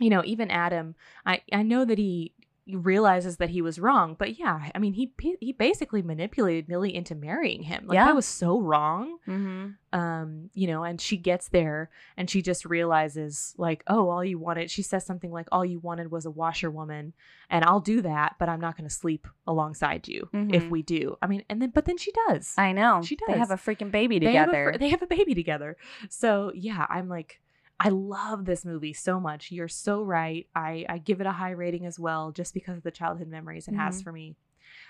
you know, even Adam, I, I know that he realizes that he was wrong, but yeah, I mean, he he basically manipulated Millie into marrying him. Like Yeah. that was so wrong. Mhm. Um, you know, and she gets there and she just realizes like, oh, all you wanted. She says something like, all you wanted was a washerwoman, and I'll do that, but I'm not going to sleep alongside you if Mhm. we do. I mean, and then but then she does. I know. She does. They have a freaking baby They have a together. They have, a, baby together. So yeah, I'm like, I love this movie so much. You're so right. I I give it a high rating as well, just because of the childhood memories it has Mhm. for me.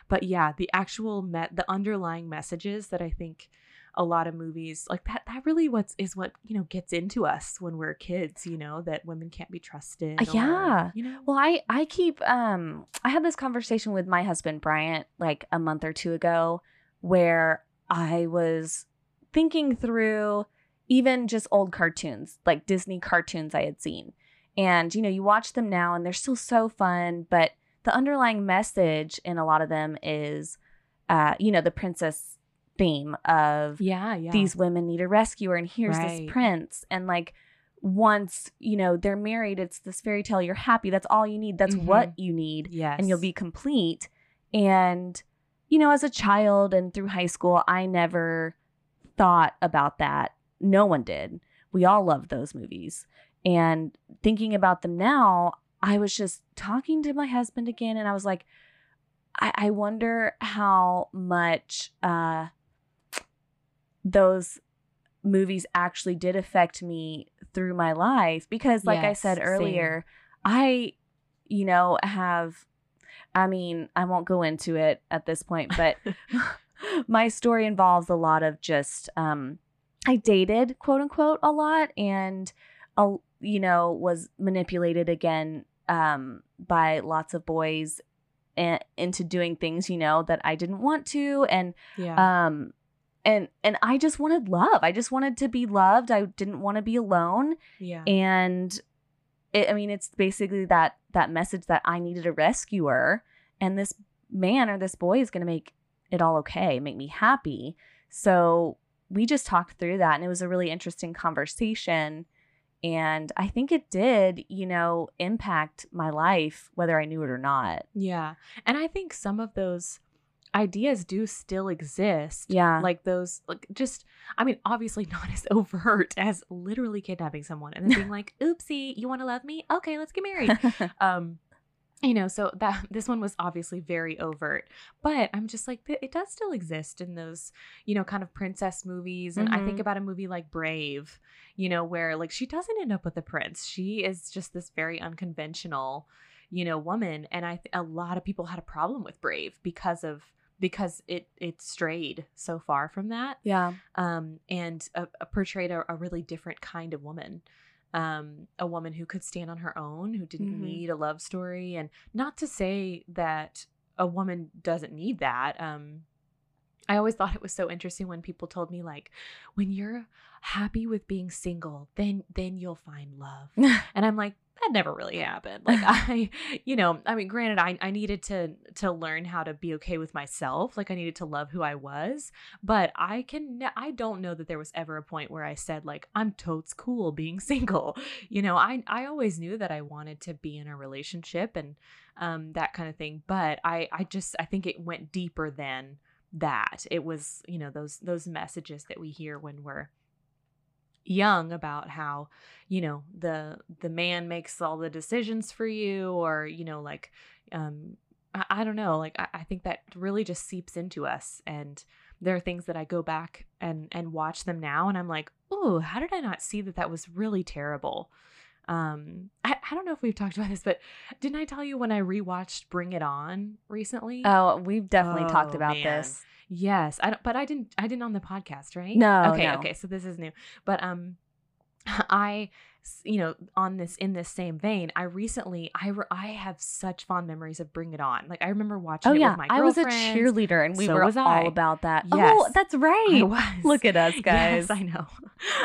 But yeah, the actual met the underlying messages that I think a lot of movies like that that really what's is what you know gets into us when we're kids you know that women can't be trusted Uh, or, yeah. you know Well, I I keep um I had this conversation with my husband Bryant like a month or two ago where I was thinking through even just old cartoons, like Disney cartoons I had seen. And you know, you watch them now and they're still so fun, but the underlying message in a lot of them is uh you know, the princess theme of yeah yeah. these women need a rescuer and here's Right. this prince. And like once you know they're married it's this fairy tale you're happy that's all you need that's what you need yes and you'll be complete. And you know as a child and through high school i never thought about that no one did. We all loved those movies. And thinking about them now i was just talking to my husband again and i was like i, I wonder how much uh those movies actually did affect me through my life. Because like i Yes, said same. earlier i you know, have, I mean, I won't go into it at this point, but my story involves a lot of just, um, I dated quote unquote a lot and, you know, was manipulated again um, by lots of boys and, into doing things, you know, that I didn't want to. And, yeah. um, and, and I just wanted love. I just wanted to be loved. I didn't want to be alone yeah. and it, i mean it's basically that that message that i needed a rescuer and this man or this boy is going to make it all okay make me happy so we just talked through that and it was a really interesting conversation and i think it did you know impact my life whether i knew it or not Yeah. And I think some of those ideas do still exist. yeah Like those, like just, I mean, obviously not as overt as literally kidnapping someone and then being like, oopsie, you want to love me? Okay, let's get married. um, you know, so that this one was obviously very overt, but I'm just like, it does still exist in those, you know, kind of princess movies. And I think Mhm. about a movie like Brave, you know, where like she doesn't end up with a prince. She is just this very unconventional, you know, woman. And I, th- a lot of people had a problem with Brave because of, because it it strayed so far from that yeah um, and uh, uh, portrayed a, a really different kind of woman. Um, a woman who could stand on her own, who didn't Mhm. need a love story. And not to say that a woman doesn't need that. Um, I always thought it was so interesting when people told me like, when you're happy with being single, then then you'll find love. And I'm like, that never really happened. Like I, you know, I mean, granted, I, I needed to to learn how to be okay with myself. Like I needed to love who I was. But I can I don't know that there was ever a point where I said like I'm totes cool being single. You know, I I always knew that I wanted to be in a relationship and um that kind of thing. But I I just I think it went deeper than that. It was, you know, those those messages that we hear when we're young about how you know the the man makes all the decisions for you or you know like um i, I don't know like I, I think that really just seeps into us and there are things that i go back and and watch them now and i'm like oh how did i not see that that was really terrible um I, I don't know if we've talked about this but didn't i tell you when i rewatched bring it on recently oh we've definitely talked Oh, about man. this Yes, I don't, but I didn't. I didn't on the podcast, right? No, Okay. no. Okay. So this is new, but um, I, you know, on this in this same vein, I recently I re- I have such fond memories of Bring It On. Like I remember watching. oh it yeah with my i was a cheerleader and we So were all I. about that oh Yes. that's I right was. look at us guys Yes, I know.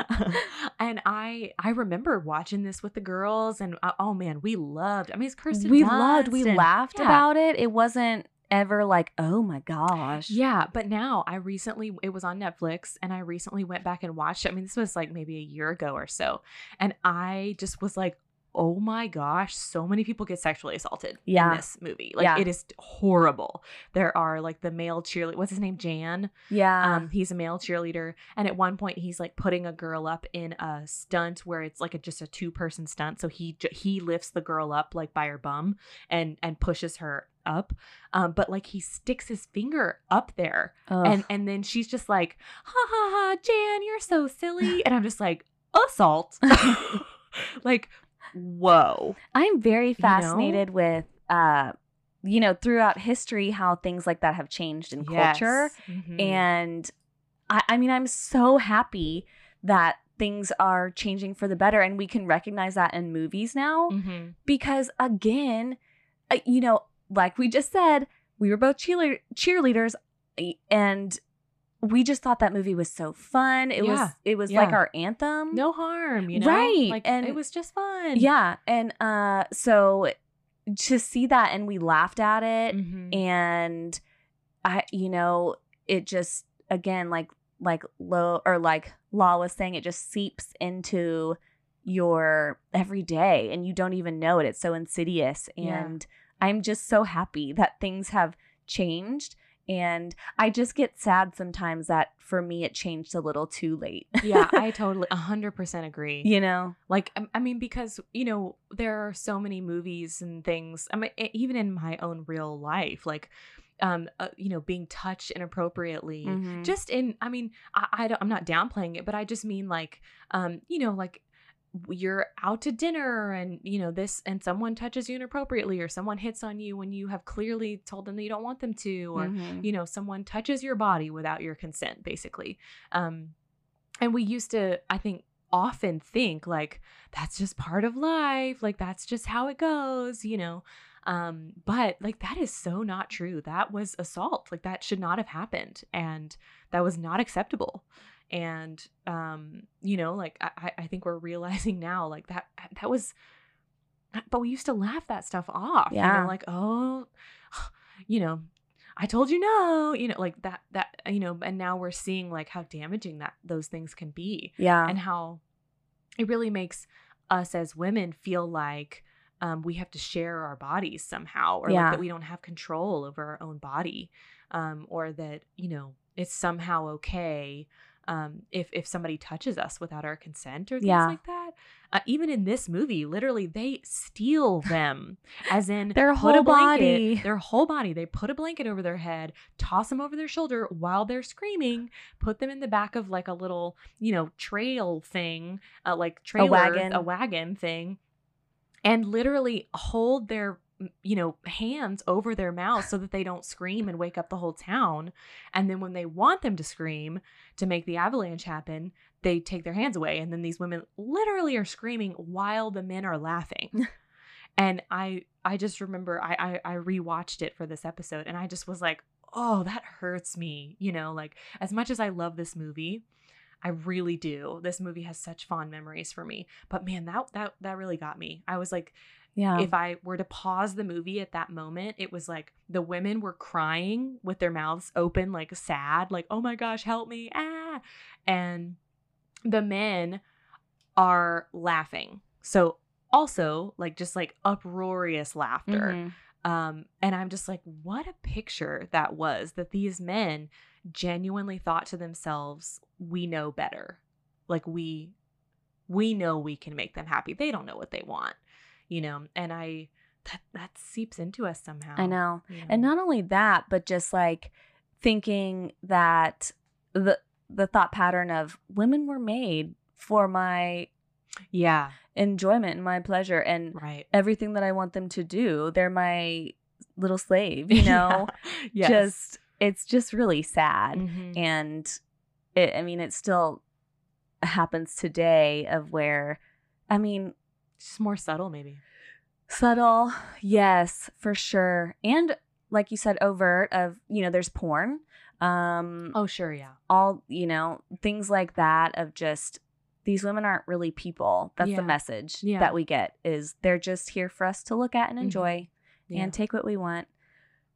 and I I remember watching this with the girls, and uh, oh man, we loved. I mean, it's Kirsten. we loved we and- laughed yeah. about it it wasn't ever like oh my gosh Yeah, but now I recently it was on Netflix and I recently went back and watched it. I mean, this was like maybe a year ago or so. And I just was like, "Oh my gosh, so many people get sexually assaulted Yeah. in this movie. Like Yeah. it is horrible. There are like the male cheerleader, what's his name? Jan. yeah Um he's a male cheerleader and at one point he's like putting a girl up in a stunt where it's like a just a two-person stunt. So he he lifts the girl up like by her bum and and pushes her up. Um but like he sticks his finger up there Ugh. and and then she's just like ha ha ha jan you're so silly and i'm just like assault like whoa I'm very know? fascinated with uh you know throughout history how things like that have changed in culture Yes. Mhm. and I, I mean i'm so happy that things are changing for the better and we can recognize that in movies now Mhm. because again uh, you know like we just said we were both cheerleader- cheerleaders and we just thought that movie was so fun. It was it was like our anthem. No harm you know? Right, like and- it was just fun. Yeah and uh so to see that and we laughed at it Mhm. and i you know it just again like like low or like law was saying it just seeps into your everyday and you don't even know it. It's so insidious Yeah. I'm just so happy that things have changed and i just get sad sometimes that for me it changed a little too late. Yeah i totally 100% agree. You know? Like i mean because you know there are so many movies and things i mean even in my own real life like um uh, you know being touched inappropriately Mhm. just in i mean I, I don't i'm not downplaying it but i just mean like um you know like you're out to dinner and you know this and someone touches you inappropriately or someone hits on you when you have clearly told them that you don't want them to or Mhm. you know someone touches your body without your consent basically. Um and we used to i think often think like that's just part of life. Like that's just how it goes you know? Um but like that is so not true. That was assault. Like that should not have happened and that was not acceptable and um you know like i I- think we're realizing now like that that was but we used to laugh that stuff off you Yeah. know like oh you know i told you no you know like that that you know and now we're seeing like how damaging that those things can be Yeah. and how it really makes us as women feel like um, we have to share our bodies somehow or Yeah. like that we don't have control over our own body um, or that you know it's somehow okay um, if if somebody touches us without our consent or things Yeah. like that uh, even in this movie literally they steal them as in Their whole blanket- body. their whole body they put a blanket over their head toss them over their shoulder while they're screaming put them in the back of like a little you know trail thing uh, like trailer wagon. a wagon thing and literally hold their you know hands over their mouths so that they don't scream and wake up the whole town and then when they want them to scream to make the avalanche happen they take their hands away and then these women literally are screaming while the men are laughing and i i just remember I, I i rewatched it for this episode and i just was like oh that hurts me you know like as much as i love this movie I really do. This movie has such fond memories for me. But man, that that that really got me. I was like, yeah. if I were to pause the movie at that moment, it was like the women were crying with their mouths open, like sad, like, oh my gosh, help me. Ah. And the men are laughing. So also like just like uproarious laughter. Mhm. Um, and I'm just like, what a picture that was that these men genuinely thought to themselves, we know better. Like we we know we can make them happy. They don't know what they want, you know, and I that that seeps into us somehow. I know. you And not only that, but just like thinking that the the thought pattern of women were made for my yeah, enjoyment and my pleasure and right. everything that I want them to do. They're my little slave, you know? yeah. yes. Just it's just really sad. Mhm. And it I mean it still happens today of where I mean just more subtle, maybe. Subtle, yes, for sure. And like you said, overt of, you know, there's porn. Um Oh, sure, yeah. all, you know, things like that of just these women aren't really people. That's Yeah. the message Yeah. that we get is they're just here for us to look at and Mhm. enjoy yeah. and take what we want.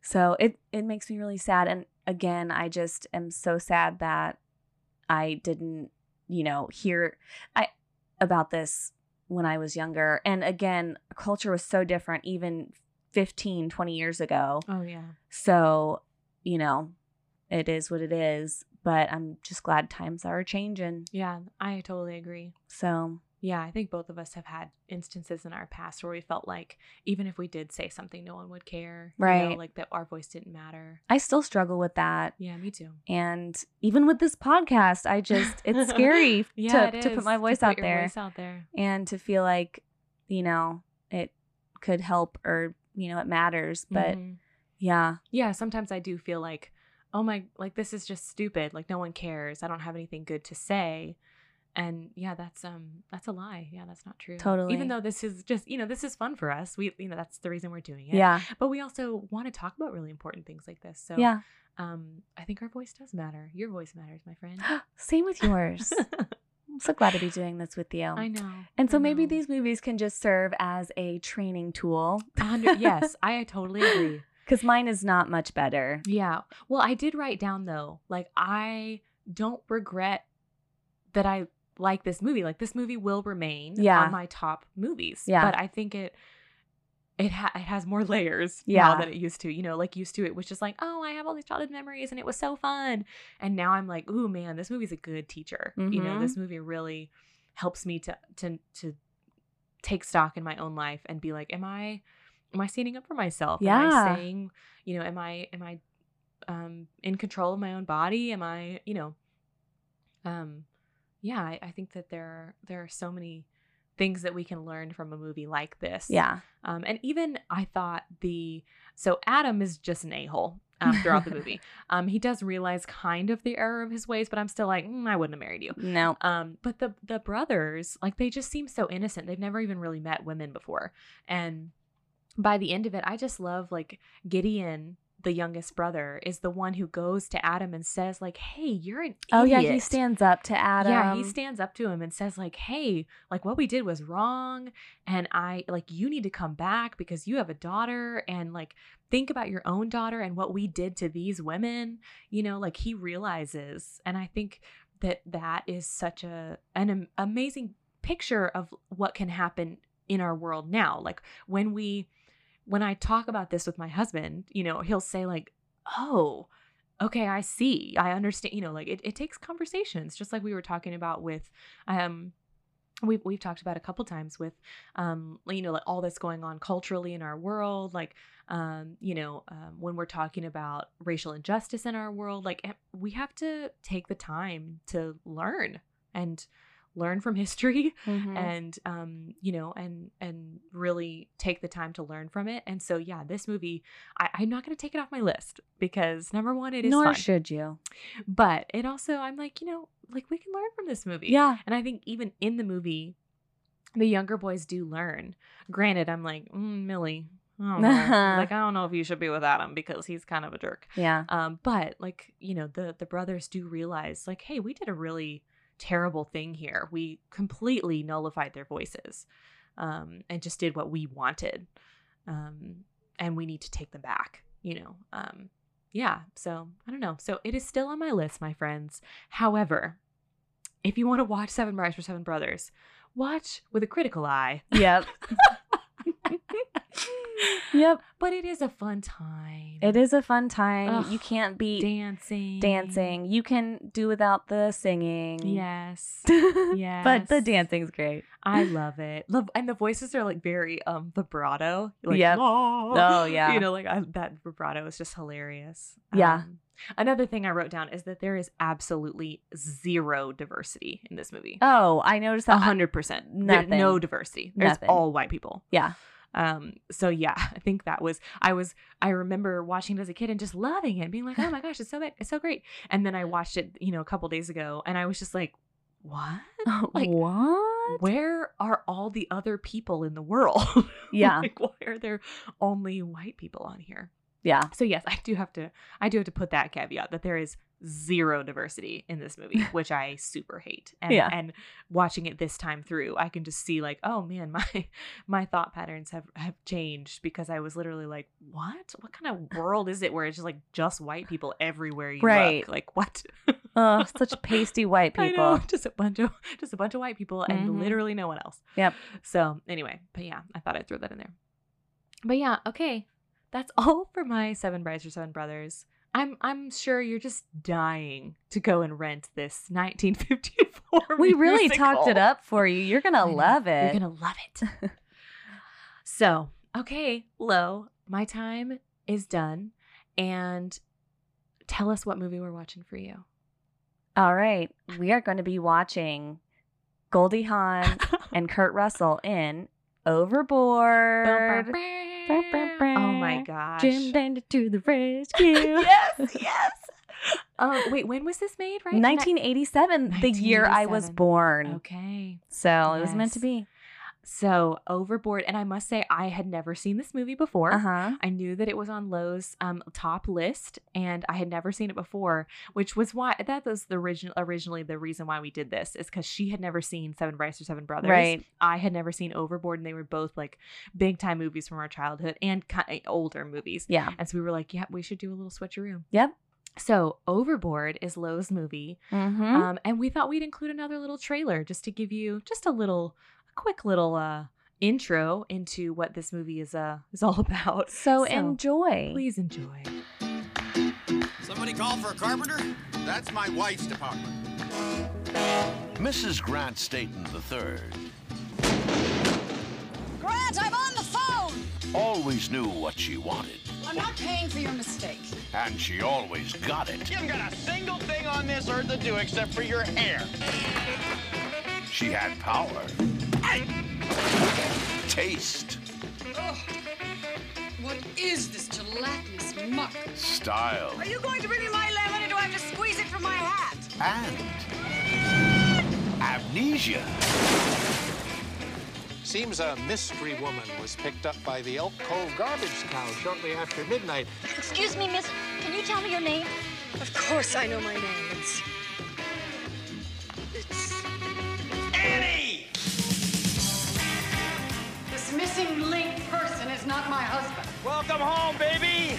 So it it makes me really sad and again, I just am so sad that I didn't, you know, hear I about this when I was younger. And again, culture was so different even 15, 20 years ago. oh, yeah. So, you know, it is what it is, but I'm just glad times are changing. Yeah, I totally agree. So, Yeah, I think both of us have had instances in our past where we felt like even if we did say something, no one would care. you know, Right. like that our voice didn't matter. I still struggle with that. Yeah, me too. And even with this podcast, I just it's scary Yeah, to, it to put my voice put out there voice out there. and to feel like, you know, it could help or, you know, it matters. But Mhm. yeah. yeah, sometimes I do feel like, oh my, like this is just stupid. Like no one cares. I don't have anything good to say. And yeah, that's um that's a lie. Yeah, that's not true. Totally. Even though this is just, you know, this is fun for us. We you know, that's the reason we're doing it. Yeah. But we also want to talk about really important things like this. So Yeah. um I think our voice does matter. Your voice matters, my friend. Same with yours. I'm so glad to be doing this with you. I know. And so I maybe these movies can just serve as a training tool yes, I totally agree. because mine is not much better. Yeah. Well, I did write down though, like I don't regret that I like this movie. Like this movie will remain Yeah. on my top movies. Yeah. But I think it it ha- it has more layers Yeah. now than it used to. You know, like used to it was just like, oh, I have all these childhood memories and it was so fun. And now I'm like, ooh man, this movie's a good teacher. You know, this movie really helps me to to to take stock in my own life and be like, am I am I standing up for myself? Yeah. Am I saying, you know, am I am I um in control of my own body? Am I, you know, um yeah, I, I think that there are there are so many things that we can learn from a movie like this. Yeah. Um, and even I thought the so Adam is just an a hole um, throughout the movie. Um, he does realize kind of the error of his ways, but I'm still like, "Mm, I wouldn't have married you. No. Um, but the the brothers, like they just seem so innocent. They've never even really met women before. And by the end of it, I just love like Gideon, the youngest brother, is the one who goes to Adam and says, like, hey, you're an Oh yeah, he stands up to Adam. Yeah, he stands up to him and says, like, hey, like what we did was wrong. And I like you need to come back because you have a daughter and like think about your own daughter and what we did to these women. You know, like he realizes. And I think that that is such a an amazing picture of what can happen in our world now. Like when we when I talk about this with my husband, you know, he'll say like, "Oh, okay, I see. I understand." You know, like it, it takes conversations, just like we were talking about with um we've we've talked about a couple times with um you know like all that's going on culturally in our world like um you know um, when we're talking about racial injustice in our world like eh, we have to take the time to learn and learn from history Mhm. and um you know and and really take the time to learn from it and so yeah this movie I, i'm not going to take it off my list because number one it is Nor fun should you. but it also i'm like you know like we can learn from this movie Yeah. and I think even in the movie, the younger boys do learn. Granted, I'm like, mm, Millie, I like I don't know if you should be with Adam because he's kind of a jerk. Yeah. Um, but like you know, the the brothers do realize, like, hey, we did a really terrible thing here. We completely nullified their voices, um, and just did what we wanted, um, and we need to take them back. You know, um, yeah. So I don't know. So it is still on my list, my friends. However, if you want to watch Seven Brides for Seven Brothers, watch with a critical eye. Yep. yep. But it is a fun time. It is a fun time. Ugh, you can't beat dancing. dancing. You can do without the singing. Yes. yes. But the dancing's great. I love it. Love and the voices are like very um vibrato. Like, Yep. "Oh," Oh, yeah. You know, like I, that vibrato is just hilarious. Yeah. Um, another thing I wrote down is that there is absolutely zero diversity in this movie. Oh, I noticed that. hundred percent. There's nothing. No diversity. There's Nothing. all white people. Yeah. Um, so yeah, I think that was I was I remember watching it as a kid and just loving it, being like, oh my gosh, it's so it's so great. And then I watched it, you know, a couple days ago, and I was just like, what? Like, what? Where are all the other people in the world? Yeah. like, why are there only white people on here? Yeah. So yes, I do have to I do have to put that caveat that there is zero diversity in this movie, which I super hate. And Yeah. and watching it this time through, I can just see like, oh man, my my thought patterns have have changed because I was literally like, what? What kind of world is it where it's just like just white people everywhere you Right. look? Like what? Oh, such pasty white people. know, just a bunch of just a bunch of white people and Mhm. literally no one else. Yep. So anyway, but yeah, I thought I'd throw that in there. But yeah, okay. That's all for my Seven Brides or Seven Brothers. I'm I'm sure you're just dying to go and rent this 1954. We really talked it up for you. You're gonna love it. You're gonna love it. so, okay, Lo, my time is done. And tell us what movie we're watching for you. All right. We are going to be watching Goldie Hawn and Kurt Russell in Overboard. Oh my gosh. Jim Dandy to the rescue. yes, yes. Um, wait, when was this made? Right, 1987, the year I was born. Okay. So it was meant to be. So overboard, and I must say I had never seen this movie before. Uh huh. I knew that it was on Lo's um, top list, and I had never seen it before, which was why that was the original originally the reason why we did this is because she had never seen Seven Brides or Seven Brothers. Right. I had never seen Overboard, and they were both like big time movies from our childhood and kind of older movies. Yeah. And so we were like, yeah, we should do a little switcheroo. Yep. So Overboard is Lo's movie, Mm-hmm. um, and we thought we'd include another little trailer just to give you just a little, quick little uh, intro into what this movie is uh is all about. so, enjoy. Please enjoy. Somebody call for a carpenter? That's my wife's department. Mrs. Grant Stayton III Grant, I'm on the phone! always knew what she wanted, I'm not paying for your mistake. and she always got it. You haven't got a single thing on this earth to do except for your hair. She had power, Taste. Oh, what is this gelatinous muck? Style. Are you going to bring me my lemon or do I have to squeeze it from my hat? And amnesia. Seems a mystery woman was picked up by the Elk Cove garbage cow shortly after midnight. Excuse me, miss. Can you tell me your name? Of course I know my name. It's. It's. Missing link person is not my husband. Welcome home, baby!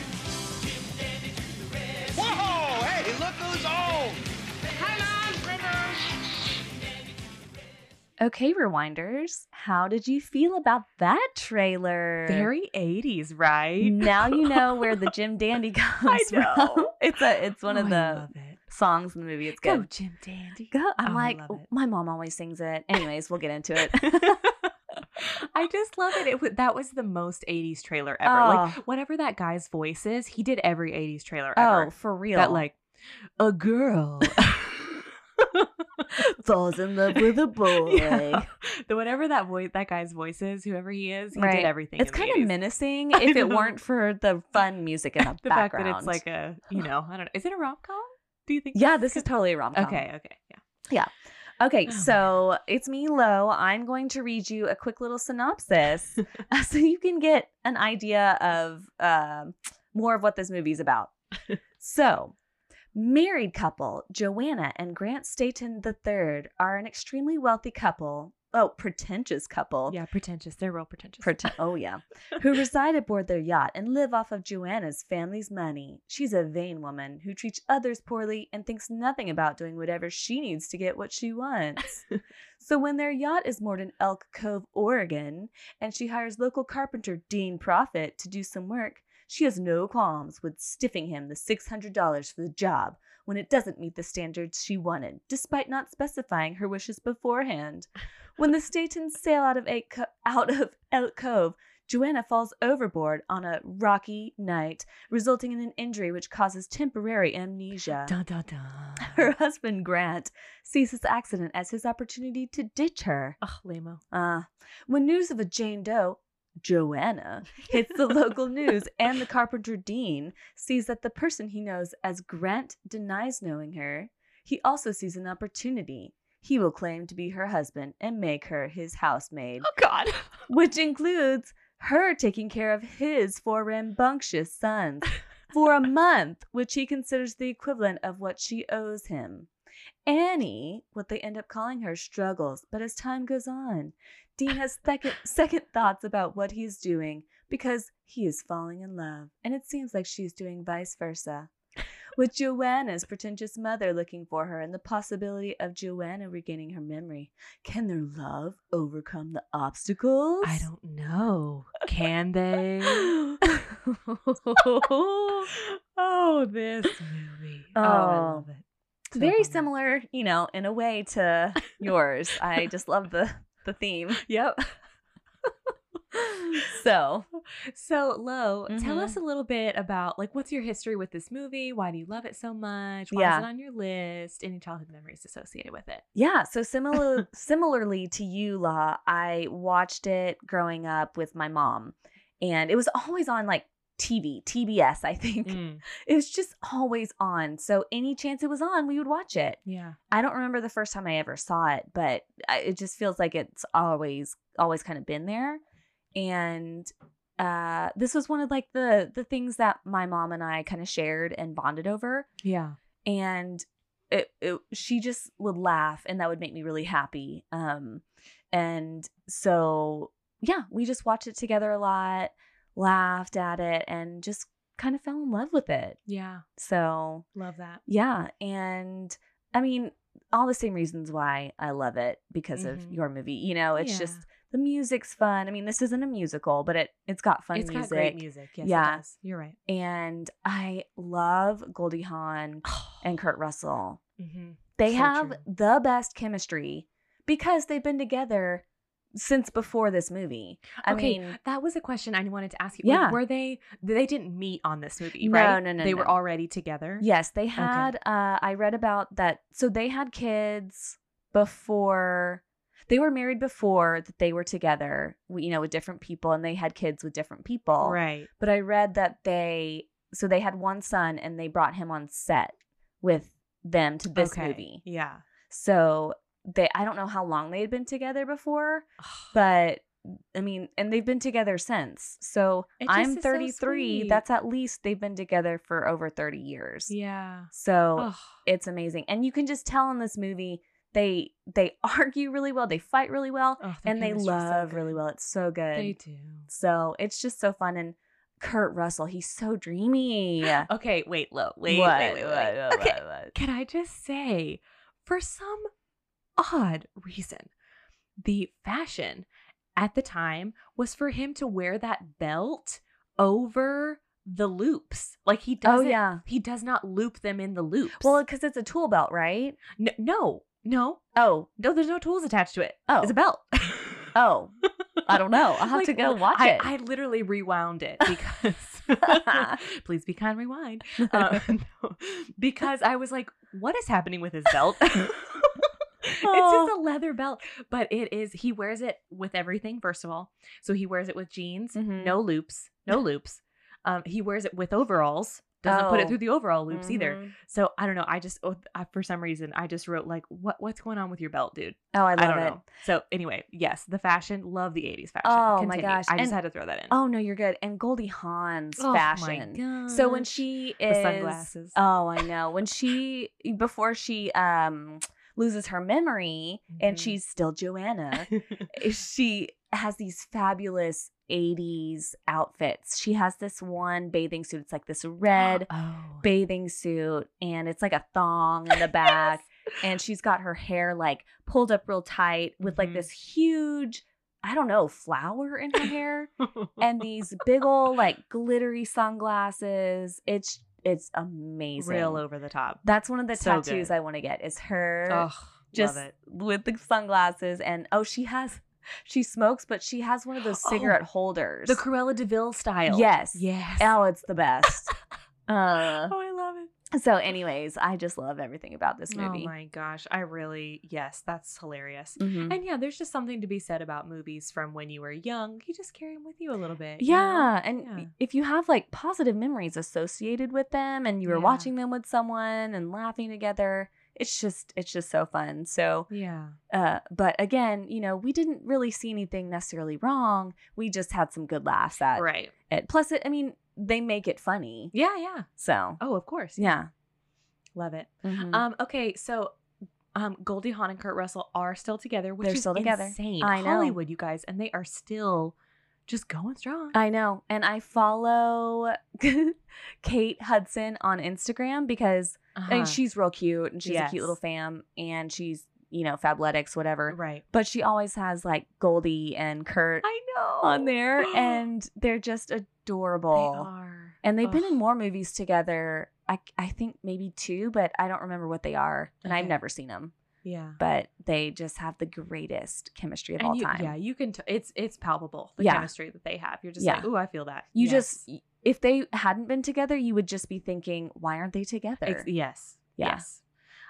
Whoa! Hey, look who's home! Come on, Rivers! Okay, rewinders, how did you feel about that trailer? Very 80s, right? Now you know where the Jim Dandy comes I know. from. It's a it's one Oh, of the songs in the movie. It's good. Go. Jim Dandy. Go. I'm Oh, like, my mom always sings it. Anyways, we'll get into it. I just love it. It wa- that was the most 80s trailer ever. Oh. Like ah. whatever that guy's voice is, he did every 80s trailer ever. oh, for real. that like a girl. falls in love with a boy. Yeah. The whatever that voice that guy's voice is, whoever he is, he Right. did everything. It's kind of menacing if it weren't for the fun music in the, the fact background. that it's like a, you know, I don't know. Is it a rom com? Do you think? yeah, this is totally a rom com. Okay, okay, yeah, yeah. Okay, Oh. so it's me, Lo. I'm going to read you a quick little synopsis uh, so you can get an idea of um more of what this movie's about. so, married couple Joanna and Grant Stayton III are an extremely wealthy couple. Oh, pretentious couple. Yeah, pretentious. They're real pretentious. Preten- oh, yeah. Who reside aboard their yacht and live off of Joanna's family's money. She's a vain woman who treats others poorly and thinks nothing about doing whatever she needs to get what she wants. so when their yacht is moored in Elk Cove, Oregon, and she hires local carpenter Dean Proffitt to do some work, she has no qualms with stiffing him the $600 for the job when it doesn't meet the standards she wanted, despite not specifying her wishes beforehand. When the Staytons sail out of, Co- out of Elk Cove, Joanna falls overboard on a rocky night, resulting in an injury which causes temporary amnesia. Dun, dun, dun. Her husband, Grant, sees this accident as his opportunity to ditch her. Ugh, lame Uh, when news of a Jane Doe, Joanna, hits the local news, and the carpenter Dean sees that the person he knows as Grant denies knowing her, he also sees an opportunity. He will claim to be her husband and make her his housemaid, Oh, God. which includes her taking care of his four rambunctious sons for a month, which he considers the equivalent of what she owes him. Annie, what they end up calling her, struggles, but as time goes on, Dean has second, second thoughts about what he's doing because he is falling in love, and it seems like she's doing vice versa. With Joanna's pretentious mother looking for her and the possibility of Joanna regaining her memory, can their love overcome the obstacles? I don't know. Can they? oh, this movie. Oh, I Oh. love it. So Very bummer. similar, you know, in a way to yours. I just love the the theme. Yep. So, So, Lo, tell Mhm. us a little bit about like what's your history with this movie? Why do you love it so much? Why Yeah. is it on your list? Any childhood memories associated with it? yeah, so similar similarly to you, La, I watched it growing up with my mom. And it was always on like TV, TBS, I think. Mm. It was just always on. So any chance it was on, we would watch it. Yeah. I don't remember the first time I ever saw it, but I- it just feels like it's always always kind of been there. And uh this was one of like the the things that my mom and I kind of shared and bonded over Yeah. and it, it she just would laugh and that would make me really happy. Um and so yeah, we just watched it together a lot, laughed at it and just kind of fell in love with it. Yeah. So Love that. yeah, and I mean, all the same reasons why I love it because of Mhm. your movie. You know, it's Yeah. just the music's fun. I mean, this isn't a musical, but it it's got fun It's music. got great music. Yes, Yeah. it does. You're right. And I love Goldie Hawn and Kurt Russell. hmm They So have true. the best chemistry because they've been together since before this movie. I okay, mean, that was a question I wanted to ask you. Like, Yeah. were they? They didn't meet on this movie, No, right? no, no, no. They were already together. Yes, they had. Uh, I read about that. So they had kids before. they were married before that they were together, you know, with different people and they had kids with different people. Right. But I read that they so they had one son and they brought him on set with them to this okay. movie. Yeah. So they I don't know how long they had been together before, but I mean, and they've been together since. So I'm is so 33. That's at least they've been together for over 30 years. yeah. So Oh, it's amazing. And you can just tell in this movie they they argue really well, they fight really well, oh, and they chemistry's so love really well. It's so good. They do. So it's just so fun. And Kurt Russell, he's so dreamy. Okay, wait, Lo, wait, What? wait, wait, wait. What? What? Okay, What? What? can I just say, for some odd reason, the fashion at the time was for him to wear that belt over the loops. Like he Oh, doesn't. yeah. He does not loop them in the loops. Well, because it's a tool belt, right? no, no, no, Oh, no. There's no tools attached to it. Oh. it's a belt. oh. I don't know. I'll have Like, to go watch I, it. I literally rewound it because please be kind, rewind. Uh, no, because I was like, what is happening with his belt? It's Oh. just a leather belt, but it is. He wears it with everything. First of all, so he wears it with jeans, Mhm. no loops, no loops. Um, he wears it with overalls. Doesn't put it Oh. through the overall loops either. Mhm. So I don't know. I just oh, I, for some reason I just wrote like, what what's going on with your belt, dude? Oh, I love I don't it. know. So anyway, yes, the fashion, love the '80s fashion. Oh, my gosh. I just had to throw that in. Oh no, you're good. And Goldie Hawn's Oh, my fashion. So when she The is sunglasses. Oh, I know. When she before she um loses her memory and Mhm. she's still Joanna, she has these fabulous 80s outfits. She has this one bathing suit. It's like this red oh. bathing suit and it's like a thong in the back and she's got her hair like pulled up real tight with like Mhm. this huge I don't know, flower in her hair and these big old like glittery sunglasses. It's it's amazing. real over the top. That's one of the So tattoos good. I want to get is her Oh, just love it. with the sunglasses and oh she has she smokes but she has one of those Oh, cigarette holders. The Cruella de Vil style. Yes. Yes. Oh, it's the best. uh, Oh, I love it. So anyways, I just love everything about this movie. Oh my gosh, I really yes, that's hilarious. Mhm. And yeah, there's just something to be said about movies from when you were young. You just carry them with you a little bit. you know? Yeah, and Yeah. if you have like positive memories associated with them and you were Yeah. watching them with someone and laughing together, it's just it's just so fun. So Yeah. uh but again, you know, we didn't really see anything necessarily wrong. We just had some good laughs at Right. it. Plus it I mean, they make it funny. Yeah, yeah. So, Oh, of course. yeah. Love it. Mhm. Um, okay, so um Goldie Hawn and Kurt Russell are still together, which They're is still together. insane. I know. Hollywood, you guys, and they are still just going strong. I know. And I follow Kate Hudson on Instagram because Uh-huh. mean she's real cute and she's a cute little fam and she's, you know, Fabletics, whatever. right. But she always has like Goldie and Kurt I know on there and they're just they adorable. are. And they've been in more movies together. I, I think maybe two, but I don't remember what they are. And I've never seen them. Yeah. But they just have the greatest chemistry of And all you, time. yeah, you can. T- it's it's palpable the Yeah. chemistry that they have. You're just Yeah. like, ooh, I feel that. You Yes. just, if they hadn't been together, you would just be thinking, why aren't they together? Ex- yes, Yeah. yes.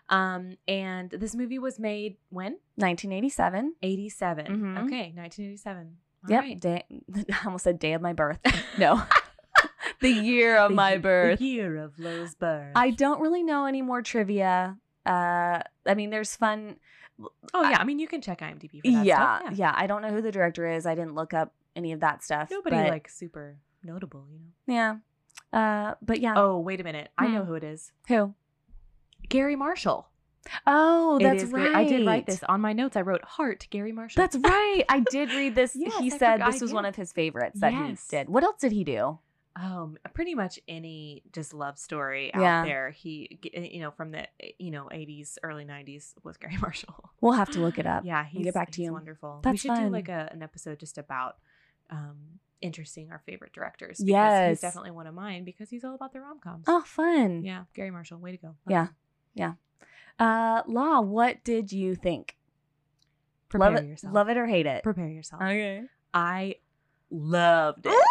Um, and this movie was made when 1987. 87. Mhm. Okay, 1987. All Yep. right. Day, I almost said day of my birth. No. the year of The my ye- birth. The year of Lo's birth. I don't really know any more trivia. Uh, I mean, there's fun. oh yeah, I mean you can check IMDb for that Yeah, stuff. yeah, I don't know who the director is. I didn't look up any of that stuff. Nobody but, like super notable, you know. Yeah. Uh, but yeah. Oh wait a minute, I know Hmm. who it is. Who? Garry Marshall. Oh, that's right. I did write this on my notes. I wrote heart Garry Marshall. That's right. I did read this. Yes, he I said this was one of his favorites that Yes. he did. What else did he do? um pretty much any just love story Yeah. out there he eh, you know from the eh, you know 80s early 90s was garry marshall We'll have to look it up. yeah he's, get back to you. wonderful That's we should do like a, an episode just about um interesting our favorite directors because Yes. he's definitely one of mine because he's all about the rom-coms Oh, fun. yeah garry marshall way to go Love Yeah. him. Uh, Lo, what did you think? prepare love it, yourself love it or hate it. prepare yourself Okay. i loved it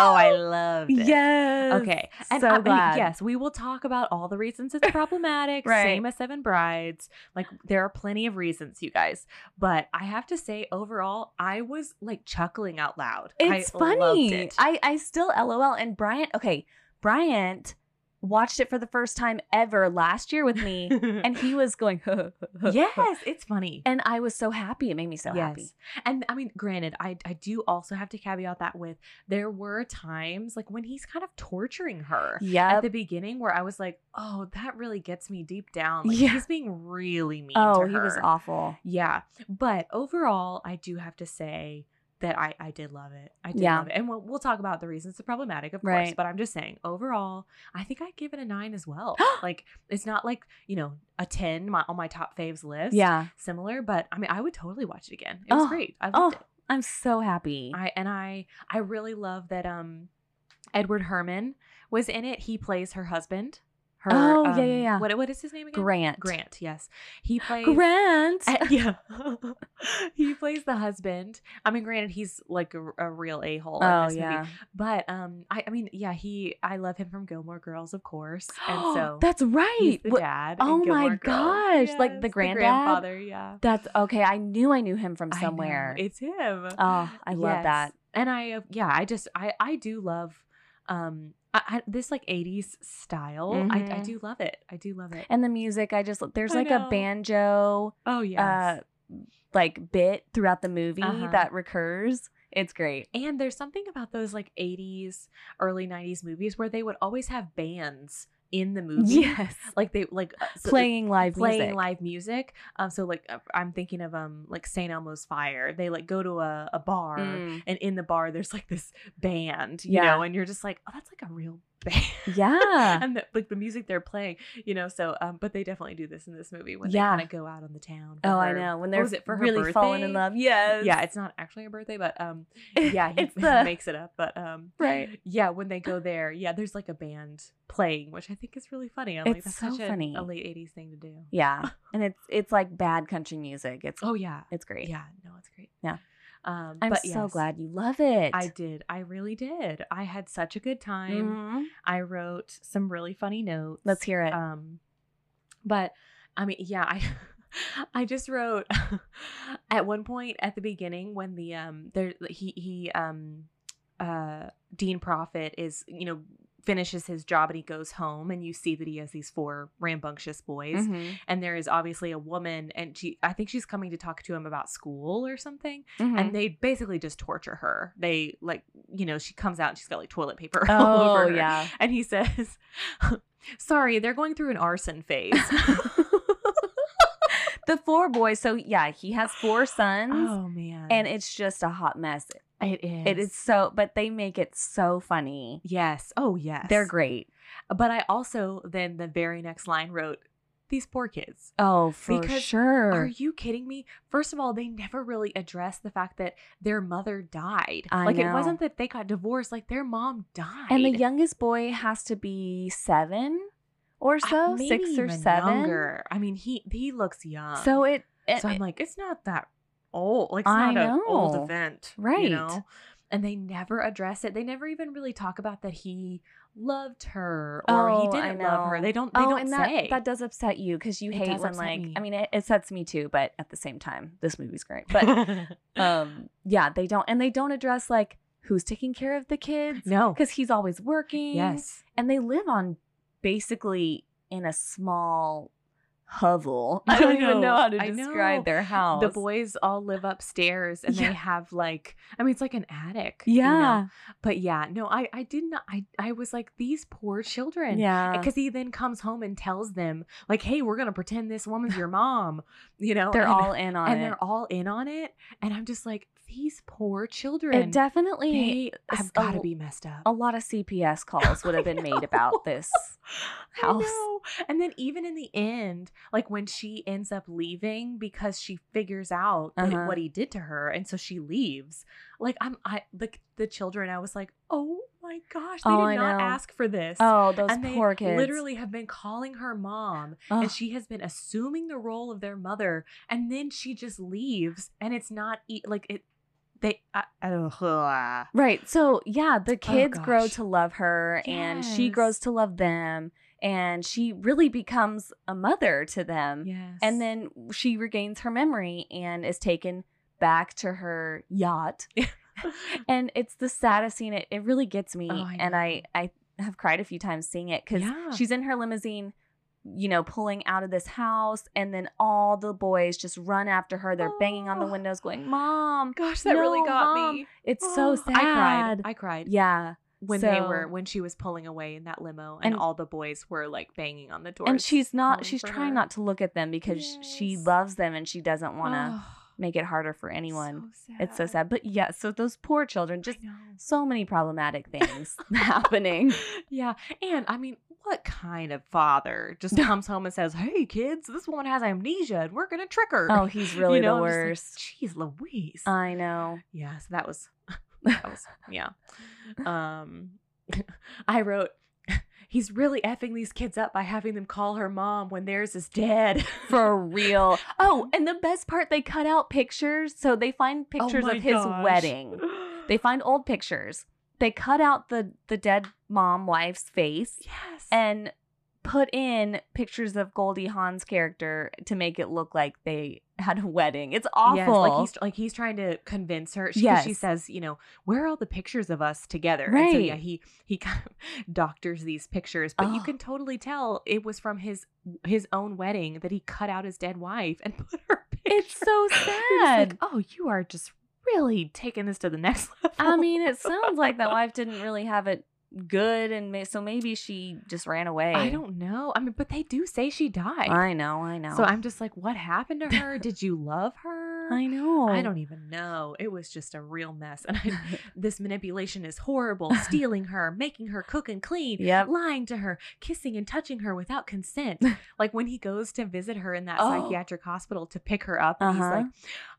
Oh, I loved it. Yes. Okay. And so I glad. yes, we will talk about all the reasons it's problematic. Right. Same as Seven Brides. Like there are plenty of reasons, you guys. But I have to say, overall, I was like chuckling out loud. It's I loved funny. it. I I still LOL and Bryant. Okay, Bryant watched it for the first time ever last year with me, and he was going. yes, it's funny. And I was so happy. It made me so happy. And I mean, granted, I I do also have to caveat that with there were times like when he's kind of torturing her Yeah. at the beginning where I was like, oh, that really gets me deep down. Like Yeah. he's being really mean. Oh, he was awful. Yeah. But overall, I do have to say that I, I did love it. I did Yeah. love it. And we'll, we'll talk about the reasons it's problematic, of course. Right. But I'm just saying, overall, I think I'd give it a nine as well. like, it's not like, you know, a 10 my, on my top faves list. Yeah. Similar, but I mean, I would totally watch it again. It was Oh, great. I Oh, loved it. I'm so happy. I and I I really love that um Edward Herrmann was in it. He plays her husband. Her Oh, yeah, um, yeah, yeah. What what is his name again? Grant. Grant, yes. He plays Grant. uh, yeah. he plays the husband. I mean, granted, he's like a, a real a hole in Oh this yeah. movie. But um, I, I mean, yeah, he. I love him from Gilmore Girls, of course, and so that's right. the What- dad. in oh my Girls. gosh, like the Yes, granddad? grandfather. Yeah, That's okay. I knew I knew him from somewhere. It's him. oh, I love Yes. that. And I, uh, yeah, I just, I, I do love, um, I, I, this like '80s style. I, I Mhm. do love it. I do love it. And the music, I just there's like a banjo oh yeah uh like bit throughout the movie Uh-huh. that recurs. It's great. And there's something about those like 80s, early 90s movies where they would always have bands in the movie. Yes. Like they like uh, so- Playing live playing music. live music. Um so like uh, I'm thinking of um like St. Elmo's Fire. They like go to a, a bar Mm. and in the bar there's like this band, you Yeah. know, and you're just like, "Oh, that's like a real band." Yeah. and the, like the music they're playing, you know, so um but they definitely do this in this movie when Yeah. they kind of go out on the town. Oh, I know. When they're was it for her really falling in love. Yes. Yeah, it's not actually a birthday, but um yeah, he the makes it up. But um, right. yeah, when they go there, yeah, there's like a band playing, which I think is really funny. I'm like, It's that's so such a, funny. a late '80s thing to do. Yeah. And it's it's like bad country music. It's Oh yeah, it's great. yeah, no, it's great. Yeah. Um, I'm but so glad you love it. I did. I really did. I had such a good time. Mhm. I wrote some really funny notes. Let's hear it. Um, but I mean, yeah, I I just wrote at one point at the beginning when the um there he he um uh Dean Proffitt is you know finishes his job and he goes home and you see that he has these four rambunctious boys Mhm. and there is obviously a woman and she I think she's coming to talk to him about school or something Mhm. and they basically just torture her. They like, you know, she comes out and she's got like toilet paper all oh over her. yeah. And he says, "Sorry, they're going through an arson phase." the four boys. So yeah, he has four sons, oh man, and it's just a hot mess. It is. It is so, but they make it so funny. Yes. Oh yes. They're great. But I also then the very next line wrote, "These poor kids." Oh, for Because sure. Are you kidding me? First of all, they never really addressed the fact that their mother died. I like know. it wasn't that they got divorced; like their mom died. and the youngest boy has to be seven or I- so, maybe six or even seven. Younger. I mean, he he looks young. So it, it- so I'm like, it's not that old. Like it's I not an old event, Right. You know. And they never address it. They never even really talk about that he loved her or he Oh, I didn't love her. They don't. They oh, don't and say. that that does upset you because you It hate when like me. I mean it, it upsets me too, but at the same time, this movie's great. But um, yeah, they don't and they don't address like who's taking care of the kids no. because he's always working. Yes. and they live on basically in a small hovel. I I don't even know know, how to describe know. their house. The boys all live upstairs and Yeah. they have like I mean it's like an attic. you know? yeah, But yeah, no, I I did not I I was like these poor children. yeah, eh, Because he then comes home and tells them, like, hey, we're gonna pretend this woman's your mom. You know? they're and, all in on and it. And they're all in on it. And I'm just like, these poor children. it definitely they have gotta be messed up. a lot of CPS calls would have been made about this. House. And then even in the end, like when she ends up leaving because she figures out Uh-huh. what he did to her, and so she leaves. Like I'm, I like the children. I was like, oh my gosh, they Oh, did I not know. ask for this. Oh, those and they poor kids. literally have been calling her mom, Ugh. and she has been assuming the role of their mother, and then she just leaves, and it's not e- like it. They uh, uh, Right. So yeah, the kids grow Oh, gosh. to love her and she grows to love them and she really becomes a mother to them. yes. And then she regains her memory and is taken back to her yacht. and it's the saddest scene. It, it really gets me. Oh, I and I. I have cried a few times seeing it because Yeah. she's in her limousine, you know, pulling out of this house. And then all the boys just run after her. They're banging on the Oh. windows, going, Mom. gosh, that really got Mom." me. It's so Oh, sad. I cried. I cried. yeah. when they were when she was pulling away in that limo and, And- all the boys were like banging on the door. And she's not, she's trying not to look at them because she loves them and she doesn't want to oh. make it harder for anyone. It's so sad. But yeah, so those poor children, just so many problematic things happening. Yeah. And I mean, what kind of father just comes home and says, Hey kids, this woman has amnesia and we're gonna trick her. Oh, he's really You know, the worst. like, Jeez Louise. I know. yeah, so that was that was yeah. Um I wrote He's really effing these kids up by having them call her mom when theirs is dead. For real. Oh, and the best part, they cut out pictures. So they find pictures Oh of his gosh. wedding. They find old pictures. They cut out the the dead mom wife's face yes. and put in pictures of Goldie Hawn's character to make it look like they had a wedding. It's awful. Yes, like he's like he's trying to convince her. She, 'cause she Yes. says, you know, where are all the pictures of us together? And so yeah, he he kind of doctors these pictures, but you Oh. can totally tell it was from his his own wedding that he cut out his dead wife and put her picture. It's so sad. like, oh, you are just really taking this to the next level. I mean, it sounds like that wife didn't really have it good, and may- so maybe she just ran away. I don't know. I mean, but they do say she died. I know. I know. So I'm just like, what happened to her? Did you love her? I know. I don't even know. It was just a real mess. And I, this manipulation is horrible. Stealing her, making her cook and clean, Yep. lying to her, kissing and touching her without consent. like when he goes to visit her in that Oh. psychiatric hospital to pick her up, and he's Uh-huh. like,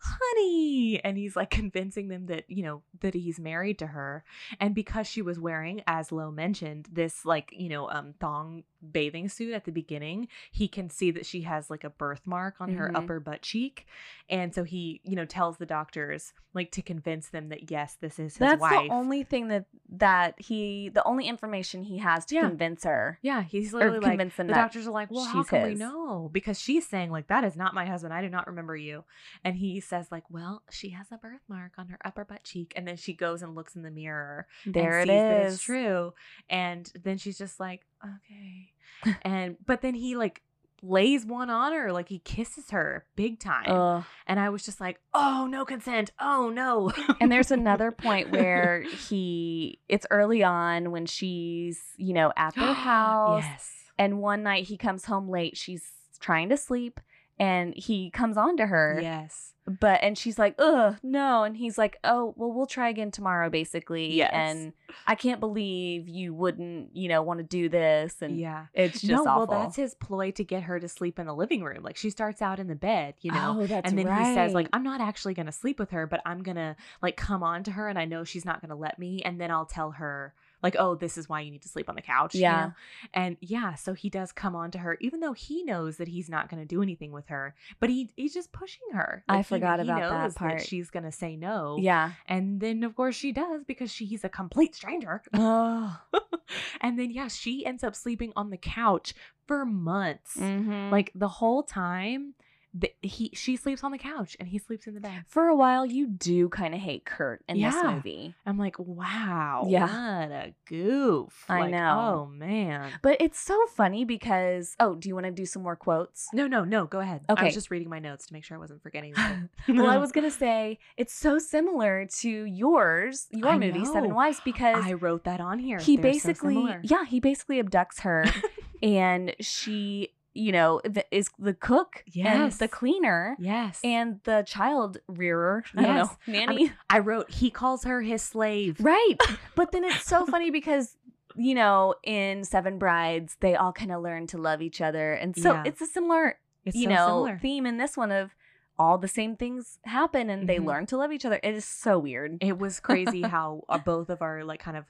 honey. And he's like convincing them that, you know, that he's married to her. And because she was wearing, as Lo mentioned, this like, you know, um thong bathing suit at the beginning, he can see that she has like a birthmark on her Mhm. upper butt cheek. And so he, you know, tells the doctors like to convince them that yes, this is his That's wife. the only thing that that he, the only information he has to Yeah. convince her. yeah, he's literally like the doctors are like, well, how can we know? Because she's saying like that is not my husband. I do not remember you. And he says like, well, she has a birthmark on her upper butt cheek. And then she goes and looks in the mirror There and it sees that is. it's true. And then she's just like, okay. and but then he like lays one on her, like he kisses her big time. Ugh. and I was just like, oh no consent. Oh no. And there's another point where he, it's early on when she's, you know, at their house. Yes. And one night he comes home late. She's trying to sleep and he comes on to her. Yes. But, and she's like, ugh, no. And he's like, oh, well, we'll try again tomorrow, basically. Yes. And I can't believe you wouldn't, you know, want to do this. And yeah. it's just no, awful. well, that's his ploy to get her to sleep in the living room. Like she starts out in the bed, you know, Oh, that's and then he says like, "I'm not actually going to sleep with her, but I'm gonna like come on to her, and I know she's not going to let me, and then I'll tell her like, oh, this is why you need to sleep on the couch." you Yeah. know? and yeah, so he does come on to her, even though he knows that he's not going to do anything with her, but he he's just pushing her. I Like, he- forgot he about that knows part. she's going to say no. yeah. And then, of course, she does because she's a complete stranger. Oh. and then, yeah, she ends up sleeping on the couch for months. Mhm. Like the whole time, the, he she sleeps on the couch and he sleeps in the bed. for a while, you do kind of hate Kurt in this movie. I'm like, wow, Yeah. what a goof. I Like, know. Oh man. But it's so funny because, oh, do you want to do some more quotes? No, no, no. Go ahead. Okay, I was just reading my notes to make sure I wasn't forgetting. well, I was gonna say it's so similar to yours, your I movie, Seven. Wives, because I wrote that on here. he They're basically, similar. yeah, he basically abducts her, and she, you know, th- is the cook and Yes. the cleaner Yes. and the child rearer. I don't know, Yes. I nanny. mean, I wrote he calls her his slave. Right. But then it's so funny because you know, in Seven Brides, they all kind of learn to love each other. And so Yeah. it's a similar, It's you so know, similar. theme in this one of all the same things happen and they Mhm. learn to love each other. It is so weird. It was crazy how uh, both of our like kind of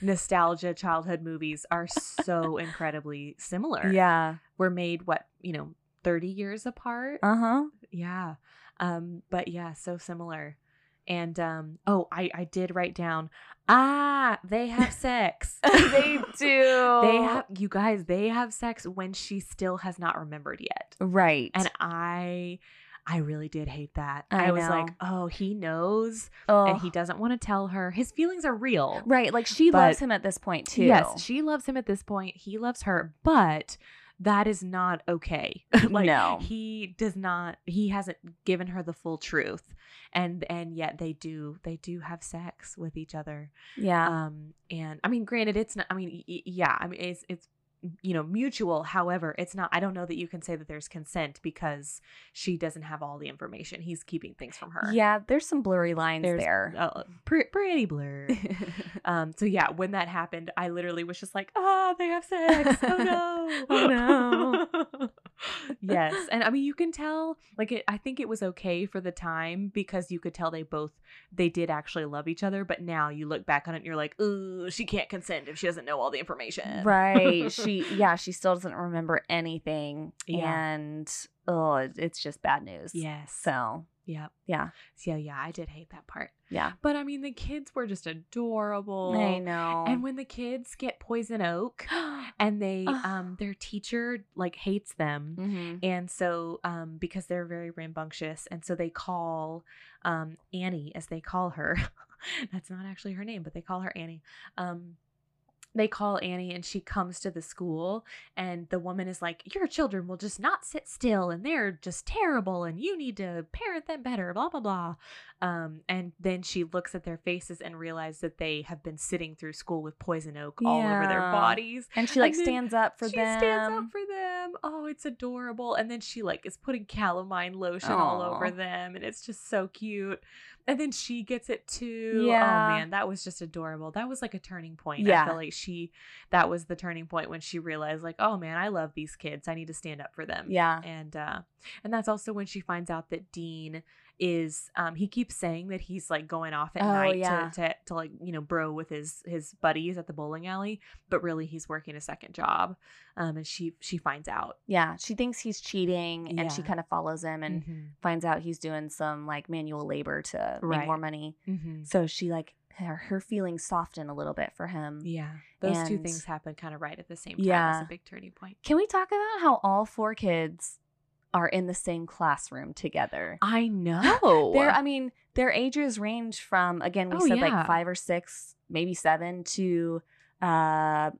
nostalgia childhood movies are so incredibly similar. yeah. We're made what, you know, 30 years apart. Uh huh. yeah. Um but yeah, so similar. And um, oh, I I did write down. Ah, they have sex. they do. They have you guys. They have sex when she still has not remembered yet. right. And I, I really did hate that. I I, was like, oh, he knows, oh, and he doesn't want to tell her. His feelings are real. right. Like she But- loves him at this point too. Yes, she loves him at this point. He loves her, but that is not okay. like No. he does not he hasn't given her the full truth. And and yet they do they do have sex with each other. yeah. Um and I mean granted it's not I mean y- y- yeah, I mean it's it's you know mutual however it's not i don't know that you can say that there's consent because she doesn't have all the information he's keeping things from her yeah. There's some blurry lines there's there. uh, pre- pretty blur um, so yeah, when that happened, I literally was just like, oh they have sex! Oh no! Oh, no!" yes, and I mean, you can tell. Like, it, I think it was okay for the time because you could tell they both they did actually love each other. But now you look back on it, and you're like, "Ooh, she can't consent if she doesn't know all the information." right. She yeah, she still doesn't remember anything. Yeah. And oh, it's just bad news. yes. So yeah. yeah. So yeah, I did hate that part. Yeah. But I mean, the kids were just adorable. I know. And when the kids get poison oak, and they um their teacher like hates them Mhm. and so um because they're very rambunctious and so they call um annie as they call her that's not actually her name but they call her annie um they call Annie and she comes to the school and the woman is like your children will just not sit still and they're just terrible and you need to parent them better blah blah blah um and then she looks at their faces and realizes that they have been sitting through school with poison oak all over their bodies and she like and stands up for she them. She stands up for them. Oh, it's adorable. And then she like is putting calamine lotion all over them, and it's just so cute. And then she gets it too. Yeah. Oh man, that was just adorable. That was like a turning point. Yeah. I feel like she that was the turning point when she realized like, oh man, I love these kids. I need to stand up for them. Yeah. And uh and that's also when she finds out that Dean is um he keeps saying that he's like going off at Oh, night yeah. to, to to like you know bro with his his buddies at the bowling alley but really he's working a second job um and she she finds out Yeah. She thinks he's cheating and she kind of follows him and Mhm. finds out he's doing some like manual labor to make more money. Mhm. So she like her, her feelings soften a little bit for him. yeah those two things happen kind of right at the same time Yeah. it's a big turning point Can we talk about how all four kids are in the same classroom together? i know Their, I mean, their ages range from again we Oh, said yeah. like five or six, maybe seven to uh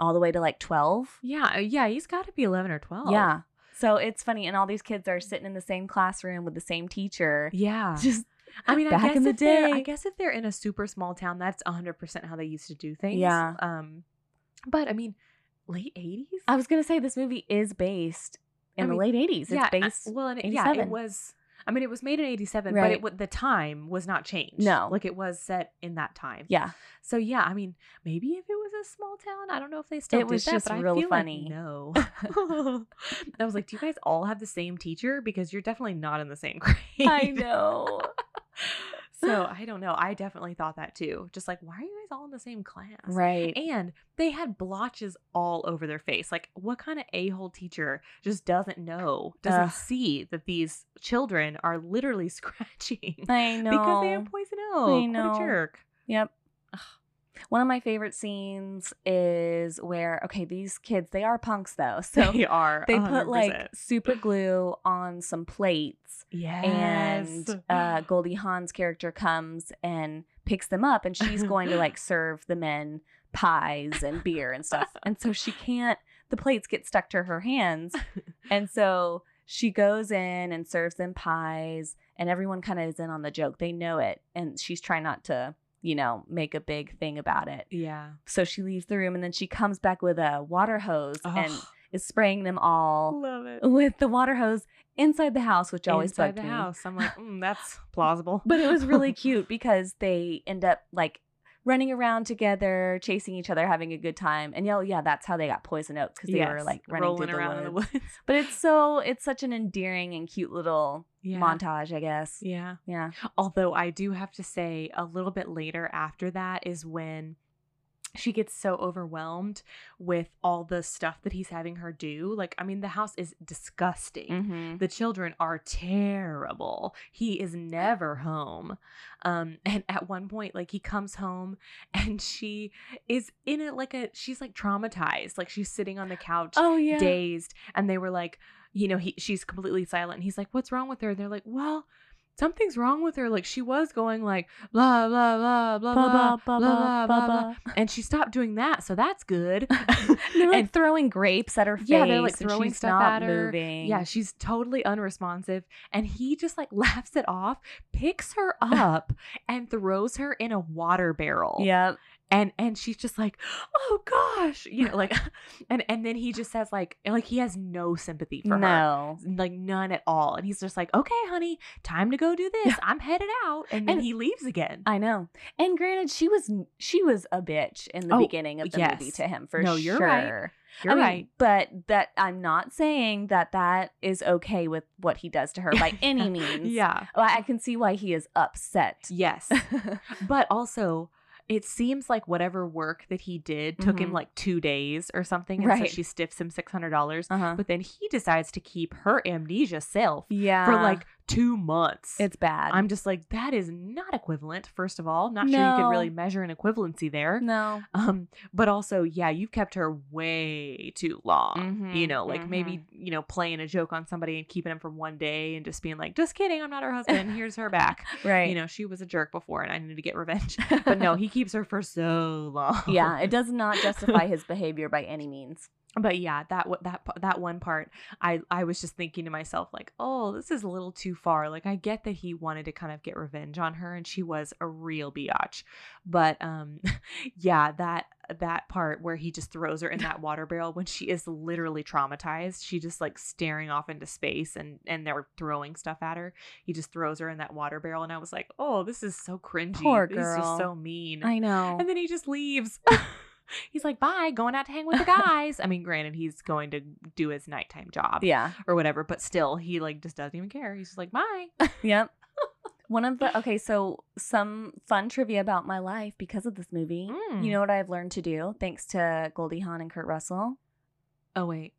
all the way to like twelve. yeah uh, yeah he's got to be 11 or 12 Yeah. So it's funny, and all these kids are sitting in the same classroom with the same teacher. yeah Just I mean, I back guess in the day, I guess if they're in a super small town, that's 100% how they used to do things. Yeah. Um, but I mean, late 80s? I was gonna say this movie is based in I the mean, late eighties. yeah, It's uh, based. well, and it, yeah, it was. I mean, it was made in 87, but it, the time was not changed. No. Like it was set in that time. yeah, So yeah, I mean, maybe if it was a small town, I don't know if they still It was that, just real funny. Like no. I was like, do you guys all have the same teacher? Because you're definitely not in the same grade. I know. So I don't know. I definitely thought that too. Just like, why are you guys all in the same class? right. And they had blotches all over their face. Like, what kind of a hole teacher just doesn't know, doesn't Ugh. see that these children are literally scratching I know because they have poison oak? I know. What a jerk. Yep. One of my favorite scenes is where okay, these kids they are punks though, so they are. they put like super glue on some plates yes. and uh, Goldie Hawn's character comes and picks them up, and she's going to like serve the men pies and beer and stuff, and so she can't. The plates get stuck to her hands, and so she goes in and serves them pies, and everyone kind of is in on the joke. They know it, and she's trying not to, you know, make a big thing about it. yeah. So she leaves the room, and then she comes back with a water hose and is spraying them all love it. with the water hose inside the house, which always Inside bugged the me. house. I'm like, mm, that's plausible. But it was really cute because they end up like running around together, chasing each other, having a good time. And yeah, yeah, that's how they got poison oak because they were like running rolling through the around in the woods. woods. But it's so it's such an endearing and cute little Yeah. montage, I guess. Yeah. Yeah. Although I do have to say, a little bit later after that is when she gets so overwhelmed with all the stuff that he's having her do. Like, I mean, the house is disgusting. Mm-hmm. The children are terrible. He is never home. Um, and at one point, like he comes home and she is in it like a she's like traumatized. Like she's sitting on the couch, Oh yeah. dazed, and they were like, you know, he she's completely silent. And he's like, What's wrong with her? And they're like, Well, something's wrong with her. Like she was going like blah blah blah blah blah blah blah blah blah, blah. and she stopped doing that, so that's good. They're like and throwing grapes at her face. yeah, they're like throwing stuff at her. moving. Yeah, she's totally unresponsive. And he just like laughs it off, picks her up, and throws her in a water barrel. Yep. And and she's just like, oh gosh. You know, like and and then he just says like like he has no sympathy for her. No. Like none at all. And he's just like, okay, honey, time to go do this. I'm headed out. And then And- he leaves again. I know. And granted, she was she was a bitch in the Oh, beginning of the movie to him for No, sure. you're right. You're I mean, right. but that I'm not saying that that is okay with what he does to her by any means. Yeah. I can see why he is upset. Yes. but also it seems like whatever work that he did took him Mhm. like two days or something and so she stiffs him $600 uh-huh. but then he decides to keep her amnesia self Yeah. for like two months it's bad. i'm just like that is not equivalent first of all not sure you could No. really measure an equivalency there no. um but also yeah you've kept her way too long you Mhm, know like maybe you know playing a joke on somebody and keeping him for one day and just being like just kidding i'm not her husband here's her back Right. you know, she was a jerk before and I need to get revenge. But no, he keeps her for so long. yeah, it does not justify his behavior by any means. But yeah, that that that one part, I I was just thinking to myself like, "Oh, this is a little too far." Like I get that he wanted to kind of get revenge on her and she was a real biatch. But um yeah, that that part where he just throws her in that water barrel when she is literally traumatized. She just like staring off into space and and they're throwing stuff at her. He just throws her in that water barrel and I was like, "Oh, this is so cringy. Poor This is girl. so mean." I know. and then he just leaves. he's like, bye, going out to hang with the guys. I mean, granted, he's going to do his nighttime job yeah. or whatever, but still, he like just doesn't even care. He's just like, bye. Yep. One of the okay, so some fun trivia about my life because of this movie. Mm. You know what I've learned to do thanks to Goldie Hawn and Kurt Russell? Oh, wait.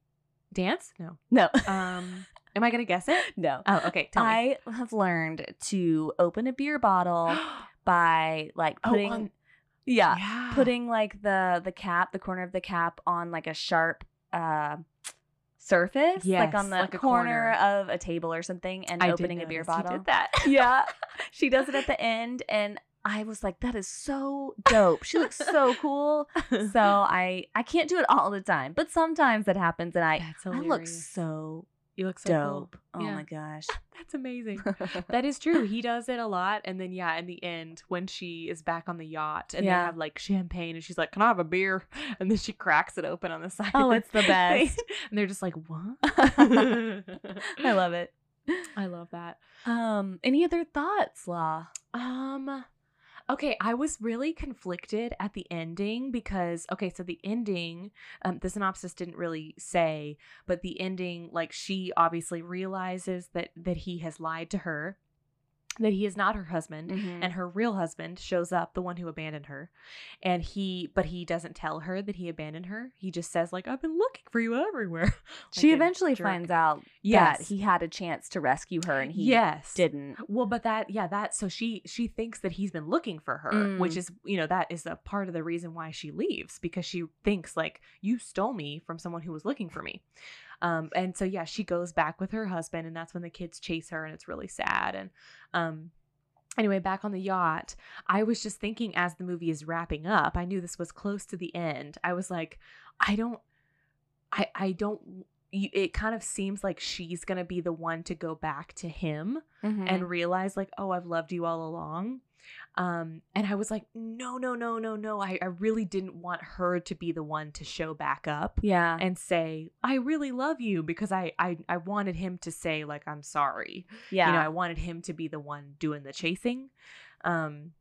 Dance? No. No. Um, am I going to guess it? no. Oh, okay. Tell me. I have learned to open a beer bottle by like Oh, putting on- yeah, yeah. putting like the the cap, the corner of the cap on like a sharp uh surface, like on the like corner, corner. of a table or something and I opening a beer bottle. did that. yeah. She does it at the end and I was like that is so dope. She looks so cool. So I I can't do it all the time, but sometimes it happens and I I look so You look so dope. cool. Oh Yeah. my gosh. That's amazing. that is true. He does it a lot. And then, yeah, in the end, when she is back on the yacht and Yeah. they have like champagne and she's like, Can I have a beer? And then she cracks it open on the side. Oh, it's the best. and they're just like, What? I love it. I love that. Um, any other thoughts, Lo? Um, okay, I was really conflicted at the ending because okay, so the ending, um, the synopsis didn't really say, but the ending, like she obviously realizes that that he has lied to her, that he is not her husband, Mm-hmm. and her real husband shows up, the one who abandoned her, and he, but he doesn't tell her that he abandoned her. He just says like, "I've been looking for you everywhere." she Like a eventually jerk. finds out Yes. that he had a chance to rescue her and he yes didn't. Well, but that yeah, that so she she thinks that he's been looking for her, which Mm. is you know that is a part of the reason why she leaves because she thinks like you stole me from someone who was looking for me. Um and so yeah, she goes back with her husband and that's when the kids chase her and it's really sad and um Anyway, back on the yacht, I was just thinking as the movie is wrapping up, I knew this was close to the end. I was like, I don't I I don't it kind of seems like she's going to be the one to go back to him Mm-hmm. and realize like oh i've loved you all along um and i was like no no no no no I, I really didn't want her to be the one to show back up yeah. and say i really love you because i i, I wanted him to say like i'm sorry yeah. you know i wanted him to be the one doing the chasing um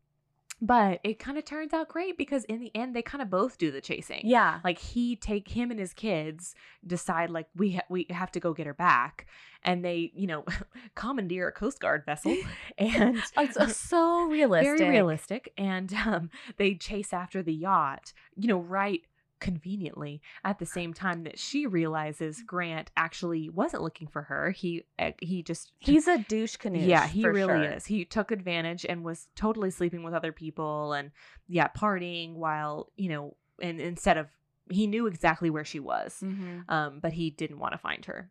But it kind of turns out great because in the end they kind of both do the chasing. Yeah. Like he take him and his kids decide like we ha- we have to go get her back, and they you know commandeer a Coast Guard vessel, and It's uh, so realistic. very realistic, and um, they chase after the yacht. You know, right conveniently at the same time that she realizes Grant actually wasn't looking for her. He uh, he just He's a douche canoe. yeah, he really is. He took advantage and was totally sleeping with other people and yeah, partying while, you know, and instead of he knew exactly where she was. hmm Um, but he didn't want to find her.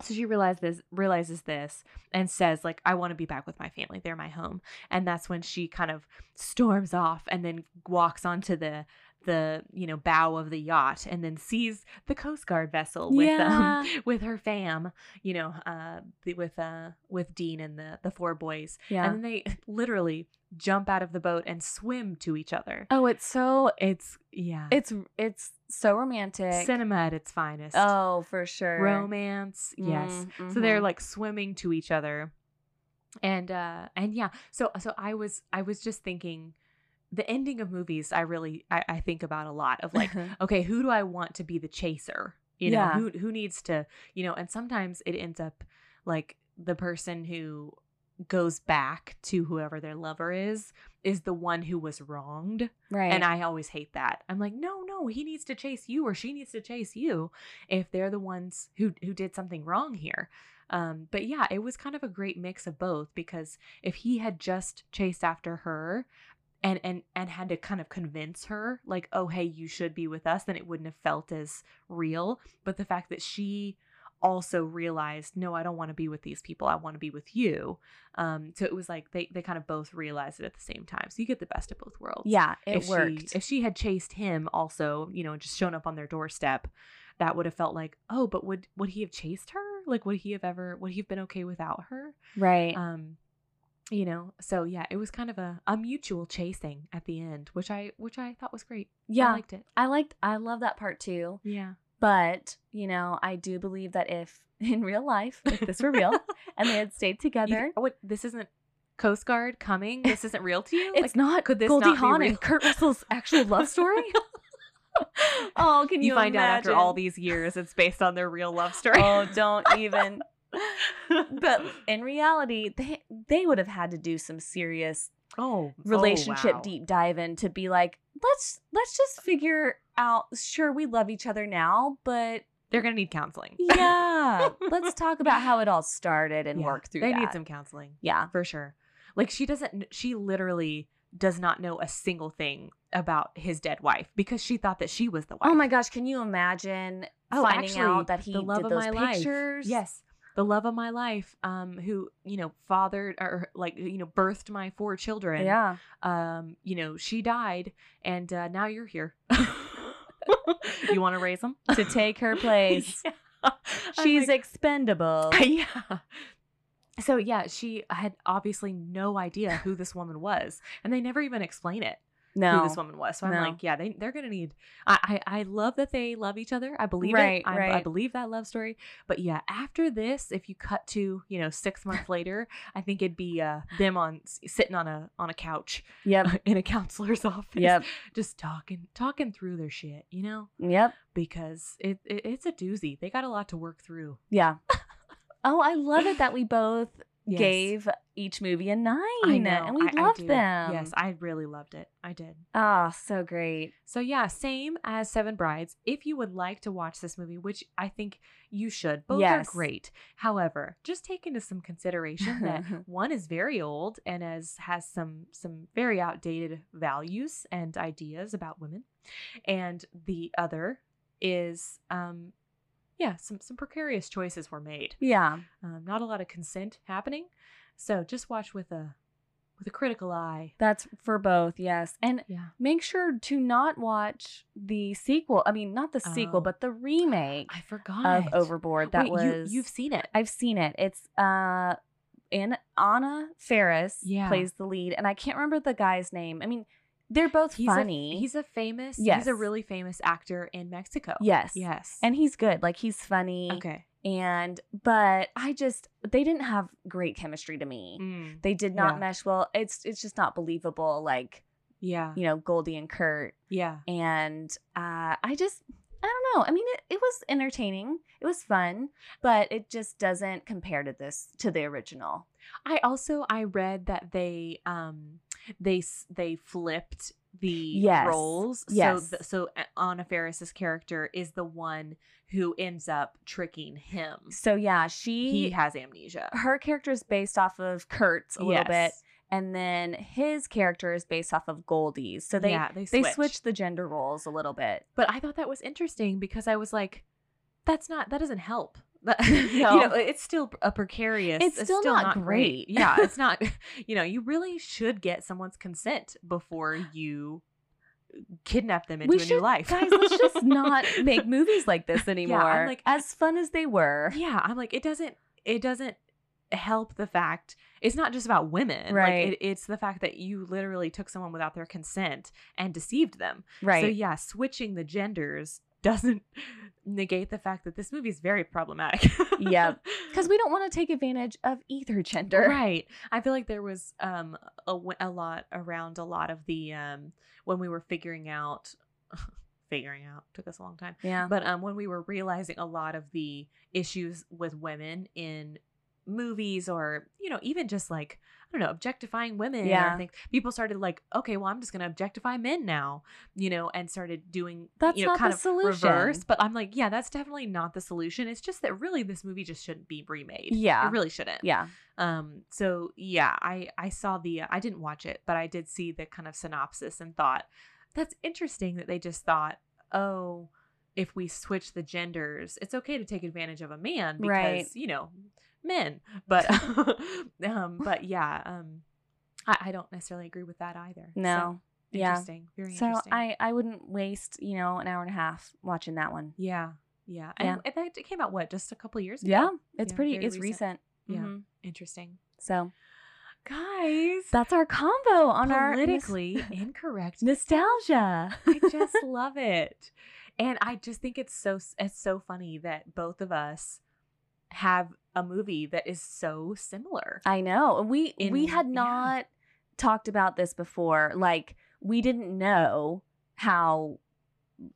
So she realizes this, realizes this and says like I want to be back with my family. They're my home. And that's when she kind of storms off and then walks onto the the you know bow of the yacht and then sees the coast guard vessel with Yeah. um with her fam you know uh with uh with dean and the the four boys Yeah. and then they literally jump out of the boat and swim to each other oh, it's so it's yeah it's it's so romantic. cinema at its finest Oh, for sure. romance yes Mm, so they're like swimming to each other and uh and yeah so so i was i was just thinking the ending of movies i really i, I think about a lot of like okay who do i want to be the chaser you know Yeah. who who needs to you know and sometimes it ends up like the person who goes back to whoever their lover is is the one who was wronged right. and I always hate that. I'm like, no, no, he needs to chase you or she needs to chase you if they're the ones who who did something wrong here. Um, but yeah, it was kind of a great mix of both because if he had just chased after her and and and had to kind of convince her like, oh hey, you should be with us, then it wouldn't have felt as real. But the fact that she also realized no i don't want to be with these people i want to be with you um so it was like they they kind of both realized it at the same time so you get the best of both worlds yeah, it if worked. She, if she had chased him also, you know, just shown up on their doorstep, that would have felt like, oh, but would would he have chased her? Like would he have ever would he have been okay without her? right. Um you know, so yeah, it was kind of a, a mutual chasing at the end, which I which I thought was great. yeah. I liked it. I liked I love that part too. Yeah. But, you know, I do believe that if in real life, if this were real and they had stayed together, th- what this isn't Coast Guard coming? This isn't real to you? it's Like, not could this Goldie not be Hawn and Kurt Russell's actual love story. oh, can you, you find out after all these years it's based on their real love oh, story. Oh, don't even. But in reality, they they would have had to do some serious oh, oh relationship oh, wow. deep dive in to be like, let's let's just figure out. Sure, we love each other now, but They're gonna need counseling. yeah, let's talk about how it all started and Yeah, work through They that. need some counseling. yeah, for sure. Like she doesn't she literally does not know a single thing about his dead wife because she thought that she was the wife. Oh my gosh, can you imagine Oh, finding actually, out that he the love did of those my life. pictures? Yes. The love of my life, um, who, you know, fathered or like, you know, birthed my four children. Yeah. Um, you know, she died and uh, now you're here. you want to raise them? To take her place. I'm She's like, expendable. yeah. So yeah, she had obviously no idea who this woman was, and they never even explain it No. who this woman was. So I'm No. like, yeah, they they're gonna need. I, I I love that they love each other. I believe Right, it. I, I believe that love story. But yeah, after this, if you cut to you know six months later, I think it'd be uh them on sitting on a on a couch Yep. in a counselor's office, Yep. just talking talking through their shit, you know, Yep. because it, it it's a doozy. They got a lot to work through. Yeah. oh, I love it that we both Yes. gave each movie a nine. I And we I- I loved do. them. Yes, I really loved it. I did. Oh, so great. So yeah, same as Seven Brides. If you would like to watch this movie, which I think you should, both Yes. are great. However, just take into some consideration that one is very old and as has some some very outdated values and ideas about women, and the other is um yeah some some precarious choices were made. Yeah. Um, not a lot of consent happening, so just watch with a with a critical eye. That's for both, yes. And Yeah. make sure to not watch the sequel. I mean, not the sequel, Oh. but the remake I forgot of Overboard. That Wait, was you, you've seen it. I've seen it. It's uh in Anna Faris Yeah. plays the lead, and I can't remember the guy's name. I mean, they're both He's funny. A, he's a famous. Yes. He's a really famous actor in Mexico. yes, Yes. and he's good. Like he's funny. okay. And but I just they didn't have great chemistry to me. Mm. They did not Yeah. mesh well. It's it's just not believable. Like Yeah. you know, Goldie and Kurt. Yeah. And uh, I just, I don't know. I mean, it, it was entertaining. It was fun, but it just doesn't compare to this, to the original. I also I read that they um they they flipped the Yes. roles. Yes. So uh, th- so Anna Faris's character is the one who ends up tricking him. So yeah, she, He has amnesia. her character is based off of Kurt's a little bit. And then his character is based off of Goldie's. So they, yeah, they they switched. switched the gender roles a little bit. But I thought that was interesting because I was like, that's not that doesn't help. That- you know, it's still a uh, precarious. It's still not great. Yeah, it's not. You know, you really should get someone's consent before you kidnap them into we a should, new life. guys, let's just not make movies like this anymore. like- as fun as they were. yeah i'm like it doesn't it doesn't help the fact it's not just about women Right. like it, it's the fact that you literally took someone without their consent and deceived them Right. so yeah switching the genders doesn't negate the fact that this movie is very problematic yeah. Because we don't want to take advantage of either gender. right i feel like there was um a, a lot around a lot of the um when we were figuring out figuring out took us a long time Yeah. but um when we were realizing a lot of the issues with women in movies or you know even just like i don't know objectifying women Yeah. or things people started like okay well i'm just gonna objectify men now you know and started doing That's you know not kind the of solution. reverse but i'm like yeah that's definitely not the solution it's just that really this movie just shouldn't be remade Yeah. it really shouldn't yeah. um so yeah i i saw the uh, i didn't watch it but i did see the kind of synopsis and thought that's interesting that they just thought oh if we switch the genders it's okay to take advantage of a man because Right. you know men but um but yeah um I, I don't necessarily agree with that either So, No. yeah. interesting very So interesting I I wouldn't waste you know an hour and a half watching that one. yeah yeah Yeah. and, it came out what just a couple years ago Yeah, it's Yeah, pretty. It's recent. recent. Yeah. Mhm. interesting So guys that's our combo on our nos- politically incorrect nostalgia. I just love it. And I just think it's so it's so funny that both of us have a movie that is so similar. I know. We we In- had yeah. not talked about this before. Like we didn't know how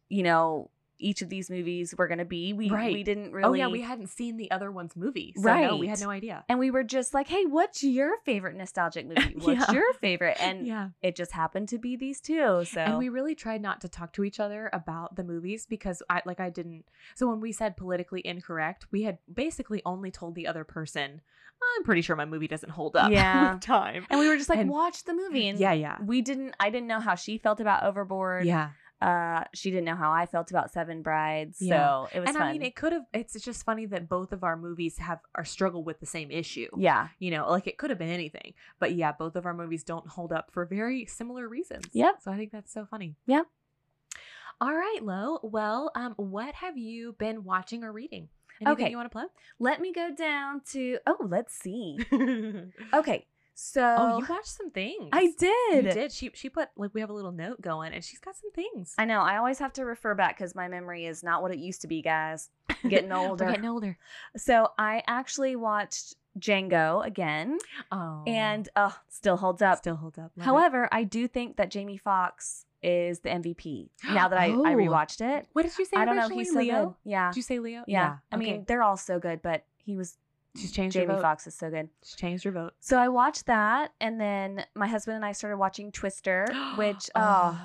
you know each of these movies were going to be. We we didn't really Oh yeah, we hadn't seen the other one's movie. So no, we had no idea. and we were just like, "Hey, what's your favorite nostalgic movie? What's Yeah. your favorite?" And yeah. it just happened to be these two. So And we really tried not to talk to each other about the movies because I like I didn't so when we said politically incorrect, we had basically only told the other person, I'm pretty sure my movie doesn't hold up Yeah. with time. and we were just like, And- "Watch the movie." And yeah, yeah. we didn't. I didn't know how she felt about Overboard. Yeah. Uh, she didn't know how I felt about Seven Brides. Yeah. So it was And fun. I mean it could have it's just funny that both of our movies have are struggle with the same issue. yeah. you know like it could have been anything but yeah both of our movies don't hold up for very similar reasons Yep. so i think that's so funny Yep. all right lo well um what have you been watching or reading anything Okay. you want to plug? Let me go down to. Oh, let's see. Okay, so oh you watched some things I did. you did she she put like we have a little note going and she's got some things I know. I always have to refer back because my memory is not what it used to be, guys. I'm getting older. getting older So I actually watched Django again, oh and uh, still holds up. still holds up Love it. However, I do think that Jamie Foxx is the MVP. Now that I, I Oh. rewatched it, what did you say I don't know. He's so leo good. Yeah, did you say leo yeah. I okay. mean, they're all so good, but he was she's changed her Jamie Foxx is so good. She changed her vote So I watched that, and then my husband and I started watching Twister, which oh,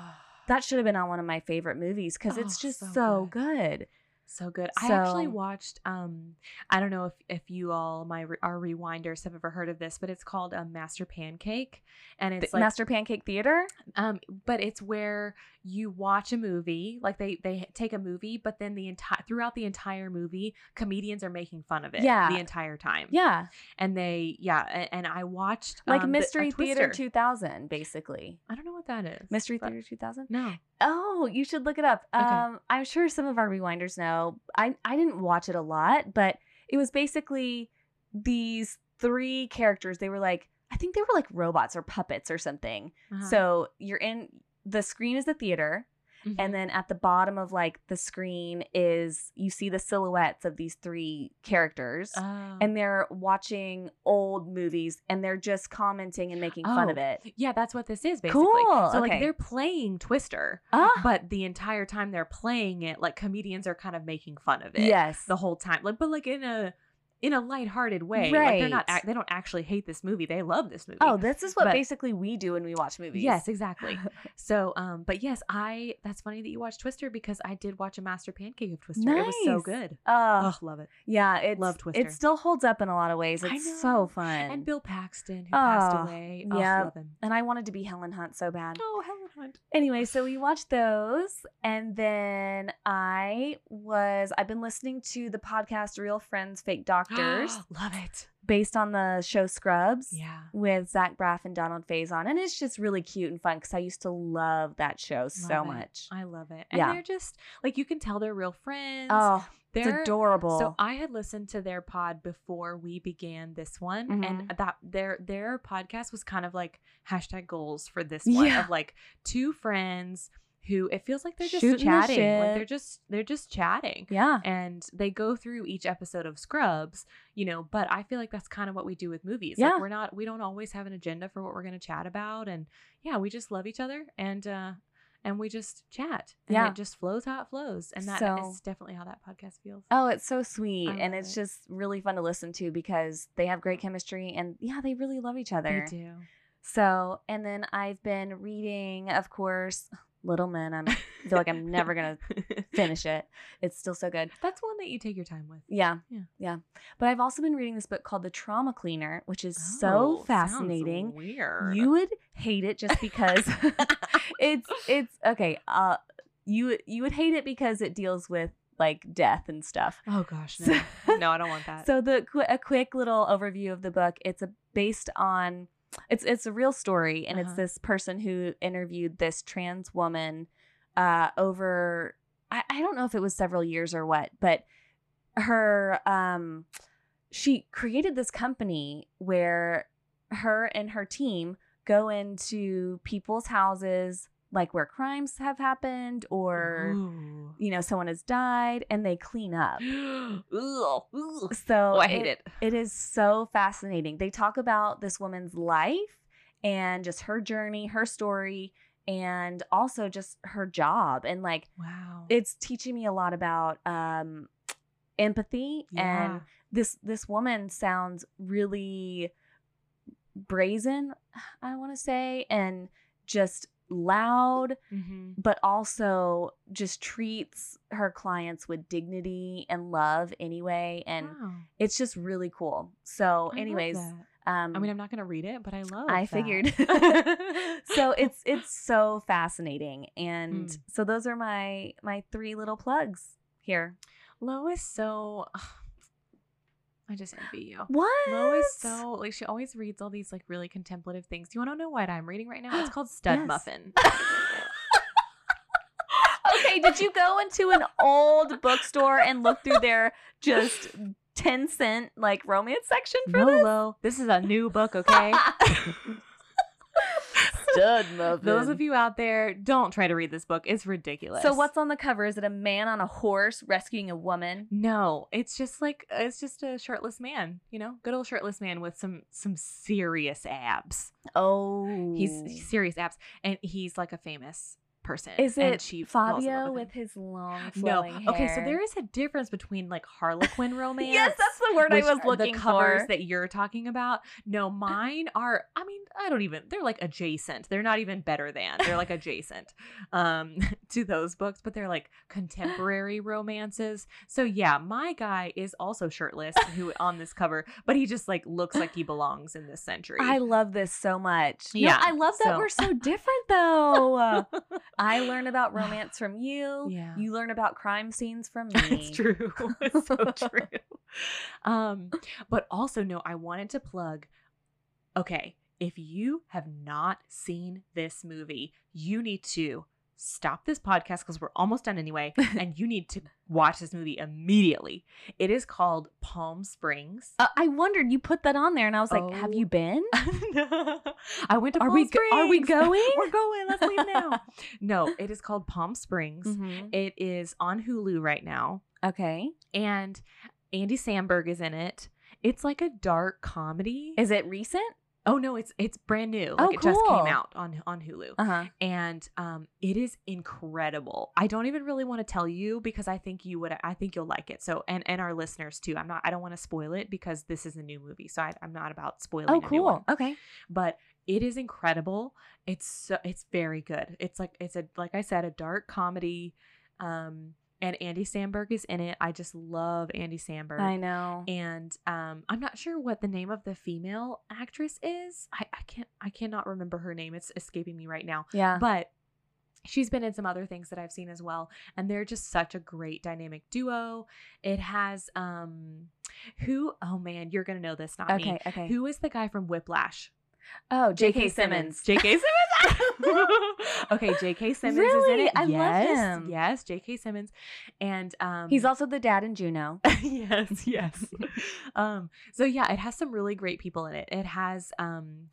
that should have been on one of my favorite movies because it's Oh, just so so, good. So good. I actually watched. Um, I don't know if if you all my our rewinders have ever heard of this, but it's called um, Master Pancake, and it's The like Master Pancake Theater. um, but it's where you watch a movie, like they they take a movie, but then the entire throughout the entire movie, comedians are making fun of it. Yeah. the entire time. Yeah, and they yeah, and, and I watched like um, the- Mystery Theater 2000, basically. I don't know what that is. Mystery but- Theater 2000. No. Oh, you should look it up. Okay. Um, I'm sure some of our rewinders know. I I didn't watch it a lot, but it was basically these three characters. They were like, I think they were like robots or puppets or something. Uh-huh. So you're in the screen is the theater, Mhm. and then at the bottom of like the screen is you see the silhouettes of these three characters Oh. and they're watching old movies and they're just commenting and making fun of Oh, it yeah, that's what this is basically. Cool, So like they're playing Twister, ah but the entire time they're playing it, like comedians are kind of making fun of it. yes the whole time like but like in a in a lighthearted way like they're not Right. they don't actually hate this movie they love this movie. Oh this is what But- basically we do when we watch movies. Yes exactly. So um but yes i that's funny that you watched twister because i did watch a master pancake of twister. It was so good. Uh, oh love it. Yeah it Love Twister. it still holds up in a lot of ways. It's so fun and bill paxton who passed Oh, away. Oh, yeah. love him. And I wanted to be Helen Hunt so bad. oh helen hunt Anyway, so we watched those, and then I was I've been listening to the podcast Real Friends, Fake Doctors, love it based on the show Scrubs. yeah With Zach Braff and Donald Faison, and it's just really cute and fun because I used to love that show so it. much. i love it and Yeah. they're just like you can tell they're real friends Oh, it's they're adorable. So I had listened to their pod before we began this one, Mm-hmm. and that their their podcast was kind of like hashtag goals for this one Yeah. of like two friends who it feels like they're just Shooting the chatting, like they're just they're just chatting. yeah, And they go through each episode of Scrubs, you know, but I feel like that's kind of what we do with movies. Yeah. Like we're not we don't always have an agenda for what we're gonna chat about. And yeah, we just love each other and uh and we just chat. And Yeah. it just flows how it flows. And that is So- definitely how that podcast feels. Oh, it's so sweet. And it's it. just really fun to listen to because they have great chemistry and yeah, they really love each other. They do. So, and then I've been reading, of course, Little Men. I'm, I feel like I'm never going to finish it. It's still so good. That's one that you take your time with. Yeah. Yeah. Yeah. But I've also been reading this book called The Trauma Cleaner, which is Oh, so fascinating. Weird. You would hate it just because it's it's okay. Uh you you would hate it because it deals with like death and stuff. oh gosh, no, no, I don't want that. So the a quick little overview of the book. It's a based on it's it's a real story, and it's Uh-huh. this person who interviewed this trans woman uh, over I, I don't know if it was several years or what, but her um she created this company where her and her team go into people's houses like where crimes have happened or Ooh. you know someone has died and they clean up ugh. so Oh, I hate it. it is so fascinating. They talk about this woman's life and just her journey, her story, and also just her job. And like Wow. it's teaching me a lot about um empathy Yeah. and this this woman sounds really brazen, I want to say, and just loud Mhm. but also just treats her clients with dignity and love anyway and Wow. it's just really cool so I anyways um I mean, I'm not gonna read it, but I love. I that. figured. so it's it's so fascinating and Mm. so those are my my three little plugs here Lois, so. I just envy you. what Lo is so like she always reads all these like really contemplative things. Do you want to know what I'm reading right now? It's called Stud Yes. Muffin. okay did you go into an old bookstore and look through their just 10 cent like romance section for no, this Lo, this is a new book, okay? Stud muffin. Those of you out there, don't try to read this book. It's ridiculous. So what's on the cover? Is it a man on a horse rescuing a woman? No, it's just like uh, it's just a shirtless man, you know, good old shirtless man with some some serious abs. Oh, He's, he's serious abs, and he's like a famous person. Is it she Fabio love with his long No, hair? okay, so there is a difference between like Harlequin romance. Yes, that's the word I was looking the covers for. that you're talking about. No, mine are. I mean, I don't even. They're like adjacent. They're not even better than. They're like adjacent um, to those books, but they're like contemporary romances. So yeah, my guy is also shirtless, who on this cover, but he just like looks like he belongs in this century. I love this so much. No, Yeah, I love that so- we're so different though. I learn about romance from you. Yeah. You learn about crime scenes from me. It's true. It's so true. Um, but also no, I wanted to plug. Okay, if you have not seen this movie, you need to stop this podcast because we're almost done anyway, and you need to watch this movie immediately. It is called Palm Springs. Uh, I wondered you put that on there, and I was like, "Have Oh. you been? I went to Are Palm we go- are we going? We're going. Let's leave now. no, it is called Palm Springs. Mhm. It is on Hulu right now, Okay. and Andy Samberg is in it. It's like a dark comedy. Is it recent? Oh no, it's it's brand new. Oh, Like it just came out on on Hulu. Uh huh. and um, it is incredible. I don't even really want to tell you because I think you would. I think you'll like it. So, and and our listeners too. I'm not. I don't want to spoil it because this is a new movie. So I, I'm not about spoiling. Oh, a new one. cool. Okay. But it is incredible. It's so. It's very good. It's like it's a like I said a dark comedy. Um, and Andy Samberg is in it. I just love Andy Samberg. I know. And um, I'm not sure what the name of the female actress is. I, I can't. I cannot remember her name. It's escaping me right now Yeah. but she's been in some other things that I've seen as well and they're just such a great dynamic duo. It has um who oh man, you're going to know this not okay. me. Okay. Who is the guy from Whiplash? Oh, J.K. Simmons. J.K. Simmons. okay, J.K. Simmons is in it. I love yes, him. Yes, J.K. Simmons. And um He's also the dad in Juno. yes, yes. um, so yeah, it has some really great people in it. It has um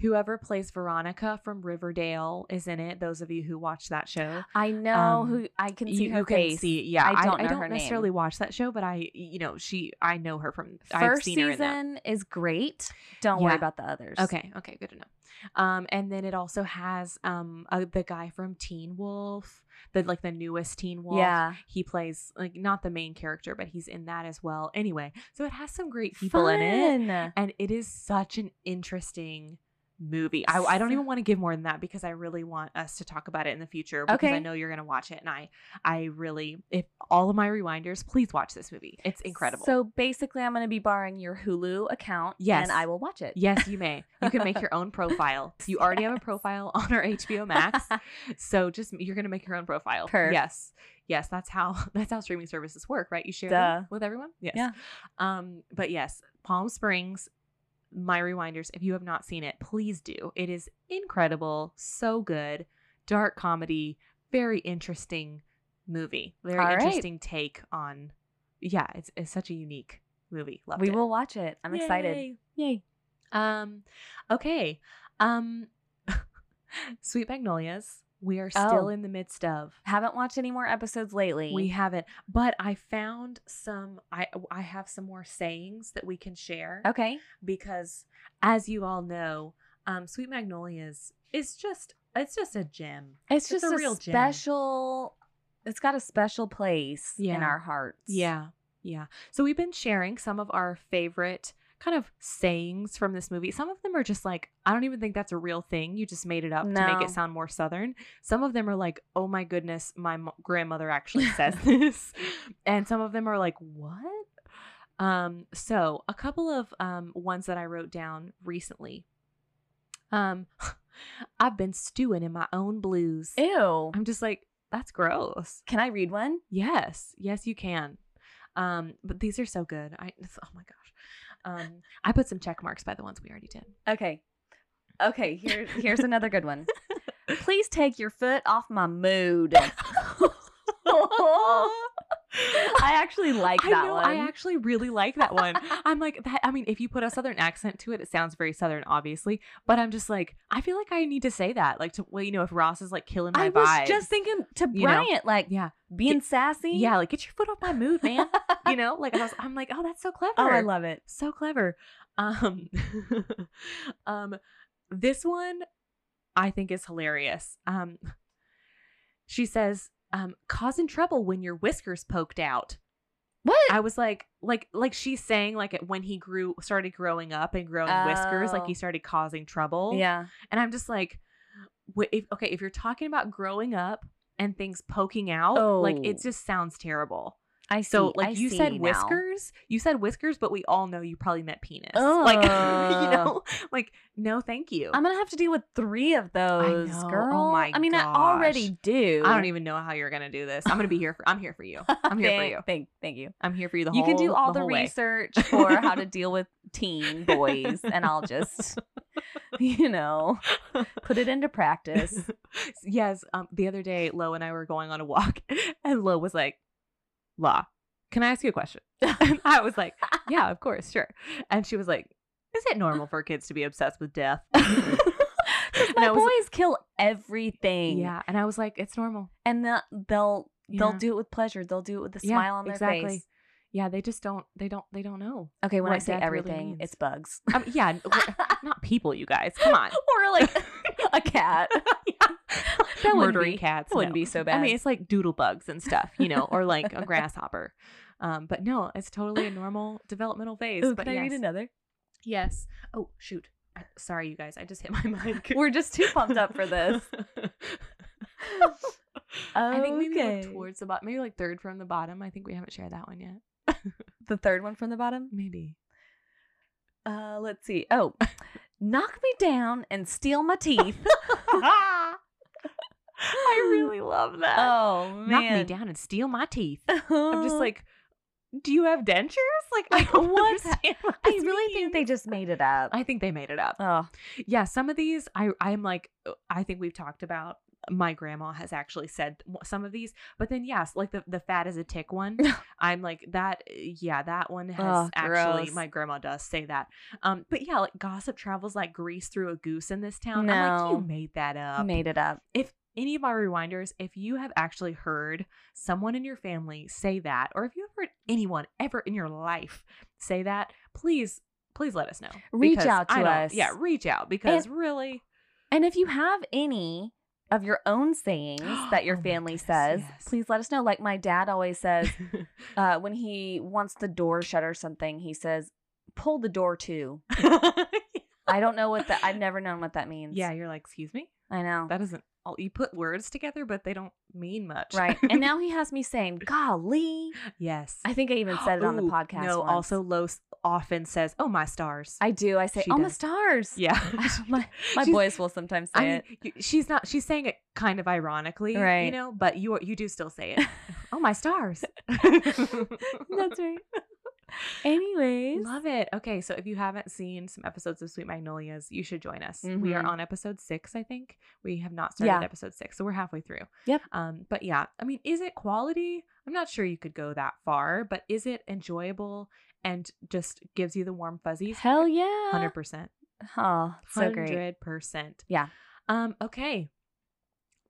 whoever plays Veronica from Riverdale is in it. Those of you who watch that show. I know Um, who I can see you, her can face. see yeah. I don't I, know don't necessarily name. watch that show, but I you know, she I know her from I've First seen her season is great. Don't worry about the others. Okay, okay, good to know. Um, and then it also has um uh, the guy from Teen Wolf, the like the newest Teen Wolf. Yeah. he plays like not the main character, but he's in that as well. Anyway, so it has some great people in it, and it is such an interesting movie. I, I don't even want to give more than that because I really want us to talk about it in the future because I know you're gonna watch it, and I I really if all of my rewinders, please watch this movie. It's incredible. So basically, I'm going to be borrowing your Hulu account. Yes. And I will watch it. Yes, you may. You can make your own profile. You already have a profile on our HBO Max. So just you're gonna make your own profile. Perf. Yes. Yes, that's how that's how streaming services work, right? You share with everyone? Yes. Yeah. Um, but yes, Palm Springs, my rewinders, if you have not seen it, please do. It is incredible, so good. Dark comedy, very interesting movie. Very right. interesting take on yeah, it's it's such a unique movie. Loved we it. will watch it. I'm excited. Yay. Yay. Um, okay. Um, Sweet Magnolias. We are still Oh. in the midst of. Haven't watched any more episodes lately. We haven't, but I found some. I I have some more sayings that we can share Okay. because, as you all know, um, Sweet Magnolias is just it's just a gem. It's It's just a a, real gem. special. It's got a special place in our hearts. Yeah, yeah. So we've been sharing some of our favorite kind of sayings from this movie. Some of them are just like, I don't even think that's a real thing. You just made it up to make it sound more southern. Some of them are like, oh my goodness, my mo- grandmother actually says this. And some of them are like, what? Um, so a couple of um ones that I wrote down recently. Um, I've been stewing in my own blues. Ew. I'm just like, that's gross. Can I read one? Yes, yes, you can. Um, but these are so good. I oh my gosh. Um, I put some check marks by the ones we already did. Okay. Okay. Here, here's another good one. Please take your foot off my mood. I actually like I that know, one. I actually really like that one. I'm like that. I mean, if you put a southern accent to it, it sounds very southern, obviously. But I'm just like, I feel like I need to say that, like to well, you know, if Ross is like killing my vibe. I was just thinking to you know? Bryant, like yeah, being sassy. yeah, like get your foot off my mood, man. you know, like I was, I'm like, oh, that's so clever. Oh, I love it. so clever. Um, um, this one I think is hilarious. Um, she says, um, causing trouble when your whiskers poked out. What? I was like, like, like she's saying, like it- when he grew, started growing up and growing whiskers, like Oh. he started causing trouble. yeah. and I'm just like, if okay, if you're talking about growing up and things poking out, like it Oh. just sounds terrible. I see. So like I you said now. whiskers, you said whiskers, but we all know you probably meant penis. Like you know, like no, thank you. I'm gonna have to deal with three of those. Oh girl. my I mean, I already do. I don't even know how you're gonna do this. I'm gonna be here for. I'm here for you. I'm here for Thank- you. Thank, thank you. I'm here for you. The whole you whole. can do all the, way. research for how to deal with teen boys, and I'll just you know, put it into practice. yes. Um, the other day, Lo and I were going on a walk, and Lo was like, "La, can I ask you a question?" And I was like, "Yeah, of course, sure." And she was like, "Is it normal for kids to be obsessed with death?" My was- boys kill everything. yeah, and I was like, "It's normal." and the, they'll they'll do it with pleasure. They'll do it with a Yeah, smile on their exactly. face. Yeah, they just don't. They don't. They don't know. Okay, when I say death really everything, it's bugs Um, yeah, not people. You guys, come on. or like a cat. That Murdering be- cats that wouldn't be so bad. I mean, it's like doodle bugs and stuff, you know, or like a grasshopper. Um, but no, it's totally a normal developmental phase. Ooh, but can I read yes. another? Yes. Oh shoot. I- Sorry, you guys. I just hit my mic. We're just too pumped up for this. I think maybe Okay. like towards the bottom, maybe like third from the bottom. I think we haven't shared that one yet. the third one from the bottom. Maybe. Uh, let's see. Oh, knock me down and steal my teeth. I really love that. oh man, Knock me down and steal my teeth. I'm just like, do you have dentures? Like, I don't what's understand what I really think they just made it up. I think they made it up. oh, Yeah, some of these, I I'm like, uh, I think we've talked about. My grandma has actually said some of these, but then yes, like the the fat as a tick one, I'm like that. Yeah, that one has actually. gross. My grandma does say that. Um, but yeah, like gossip travels like grease through a goose in this town. I'm like, No. you made that up. made it up. if any of our rewinders, if you have actually heard someone in your family say that, or if you have heard anyone ever in your life say that, please, please let us know. Reach out to us. Yeah, reach out because really, And if you have any of your own sayings that your Oh family goodness, says, yes. please let us know. Like my dad always says, uh, when he wants the door shut or something, he says, "Pull the door to." I don't know what that. I've never known what that means. yeah, you're like, excuse me, I know. that doesn't. All You put words together, but they don't mean much, right. And now he has me saying, "Golly." yes, I think I even said it on the Ooh, podcast. No, once. also Los often says, "Oh my stars." I do. I say, She "Oh my stars." yeah, my my boys will sometimes say I mean, it. she's not. She's saying it kind of ironically, right. You know, but you you do still say it. oh my stars! That's right. Anyways, Love it. Okay, so if you haven't seen some episodes of Sweet Magnolias, you should join us. We are Mhm. on episode six, I think. We have not started Yeah. episode six, so we're halfway through. Yep. Um, but yeah, I mean, is it quality? I'm not sure you could go that far, but is it enjoyable and just gives you the warm fuzzies? hell yeah. Hundred percent. Oh, so great. Hundred percent. Yeah. Um. Okay.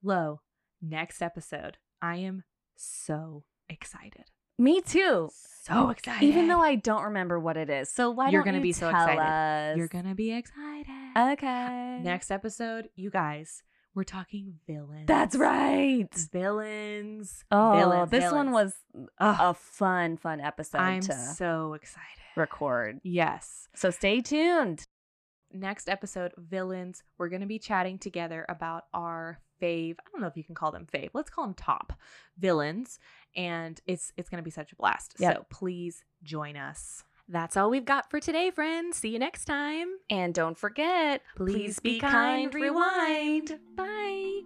Lo. Next episode. I am so excited. Me too. So excited. Even though I don't remember what it is. So why You're don't gonna you be so tell excited. us? you're gonna be excited. Okay. Next episode, you guys, we're talking villains. That's right. Villains. Oh, villains, this one was a fun, fun episode I'm to so excited. record. Yes. So stay tuned. Next episode, villains. We're gonna be chatting together about our fave. I don't know if you can call them fave. Let's call them top villains, and it's it's gonna be such a blast. Yep. So please join us. That's all we've got for today, friends. See you next time. And don't forget, Please, be, kind. Rewind. Bye.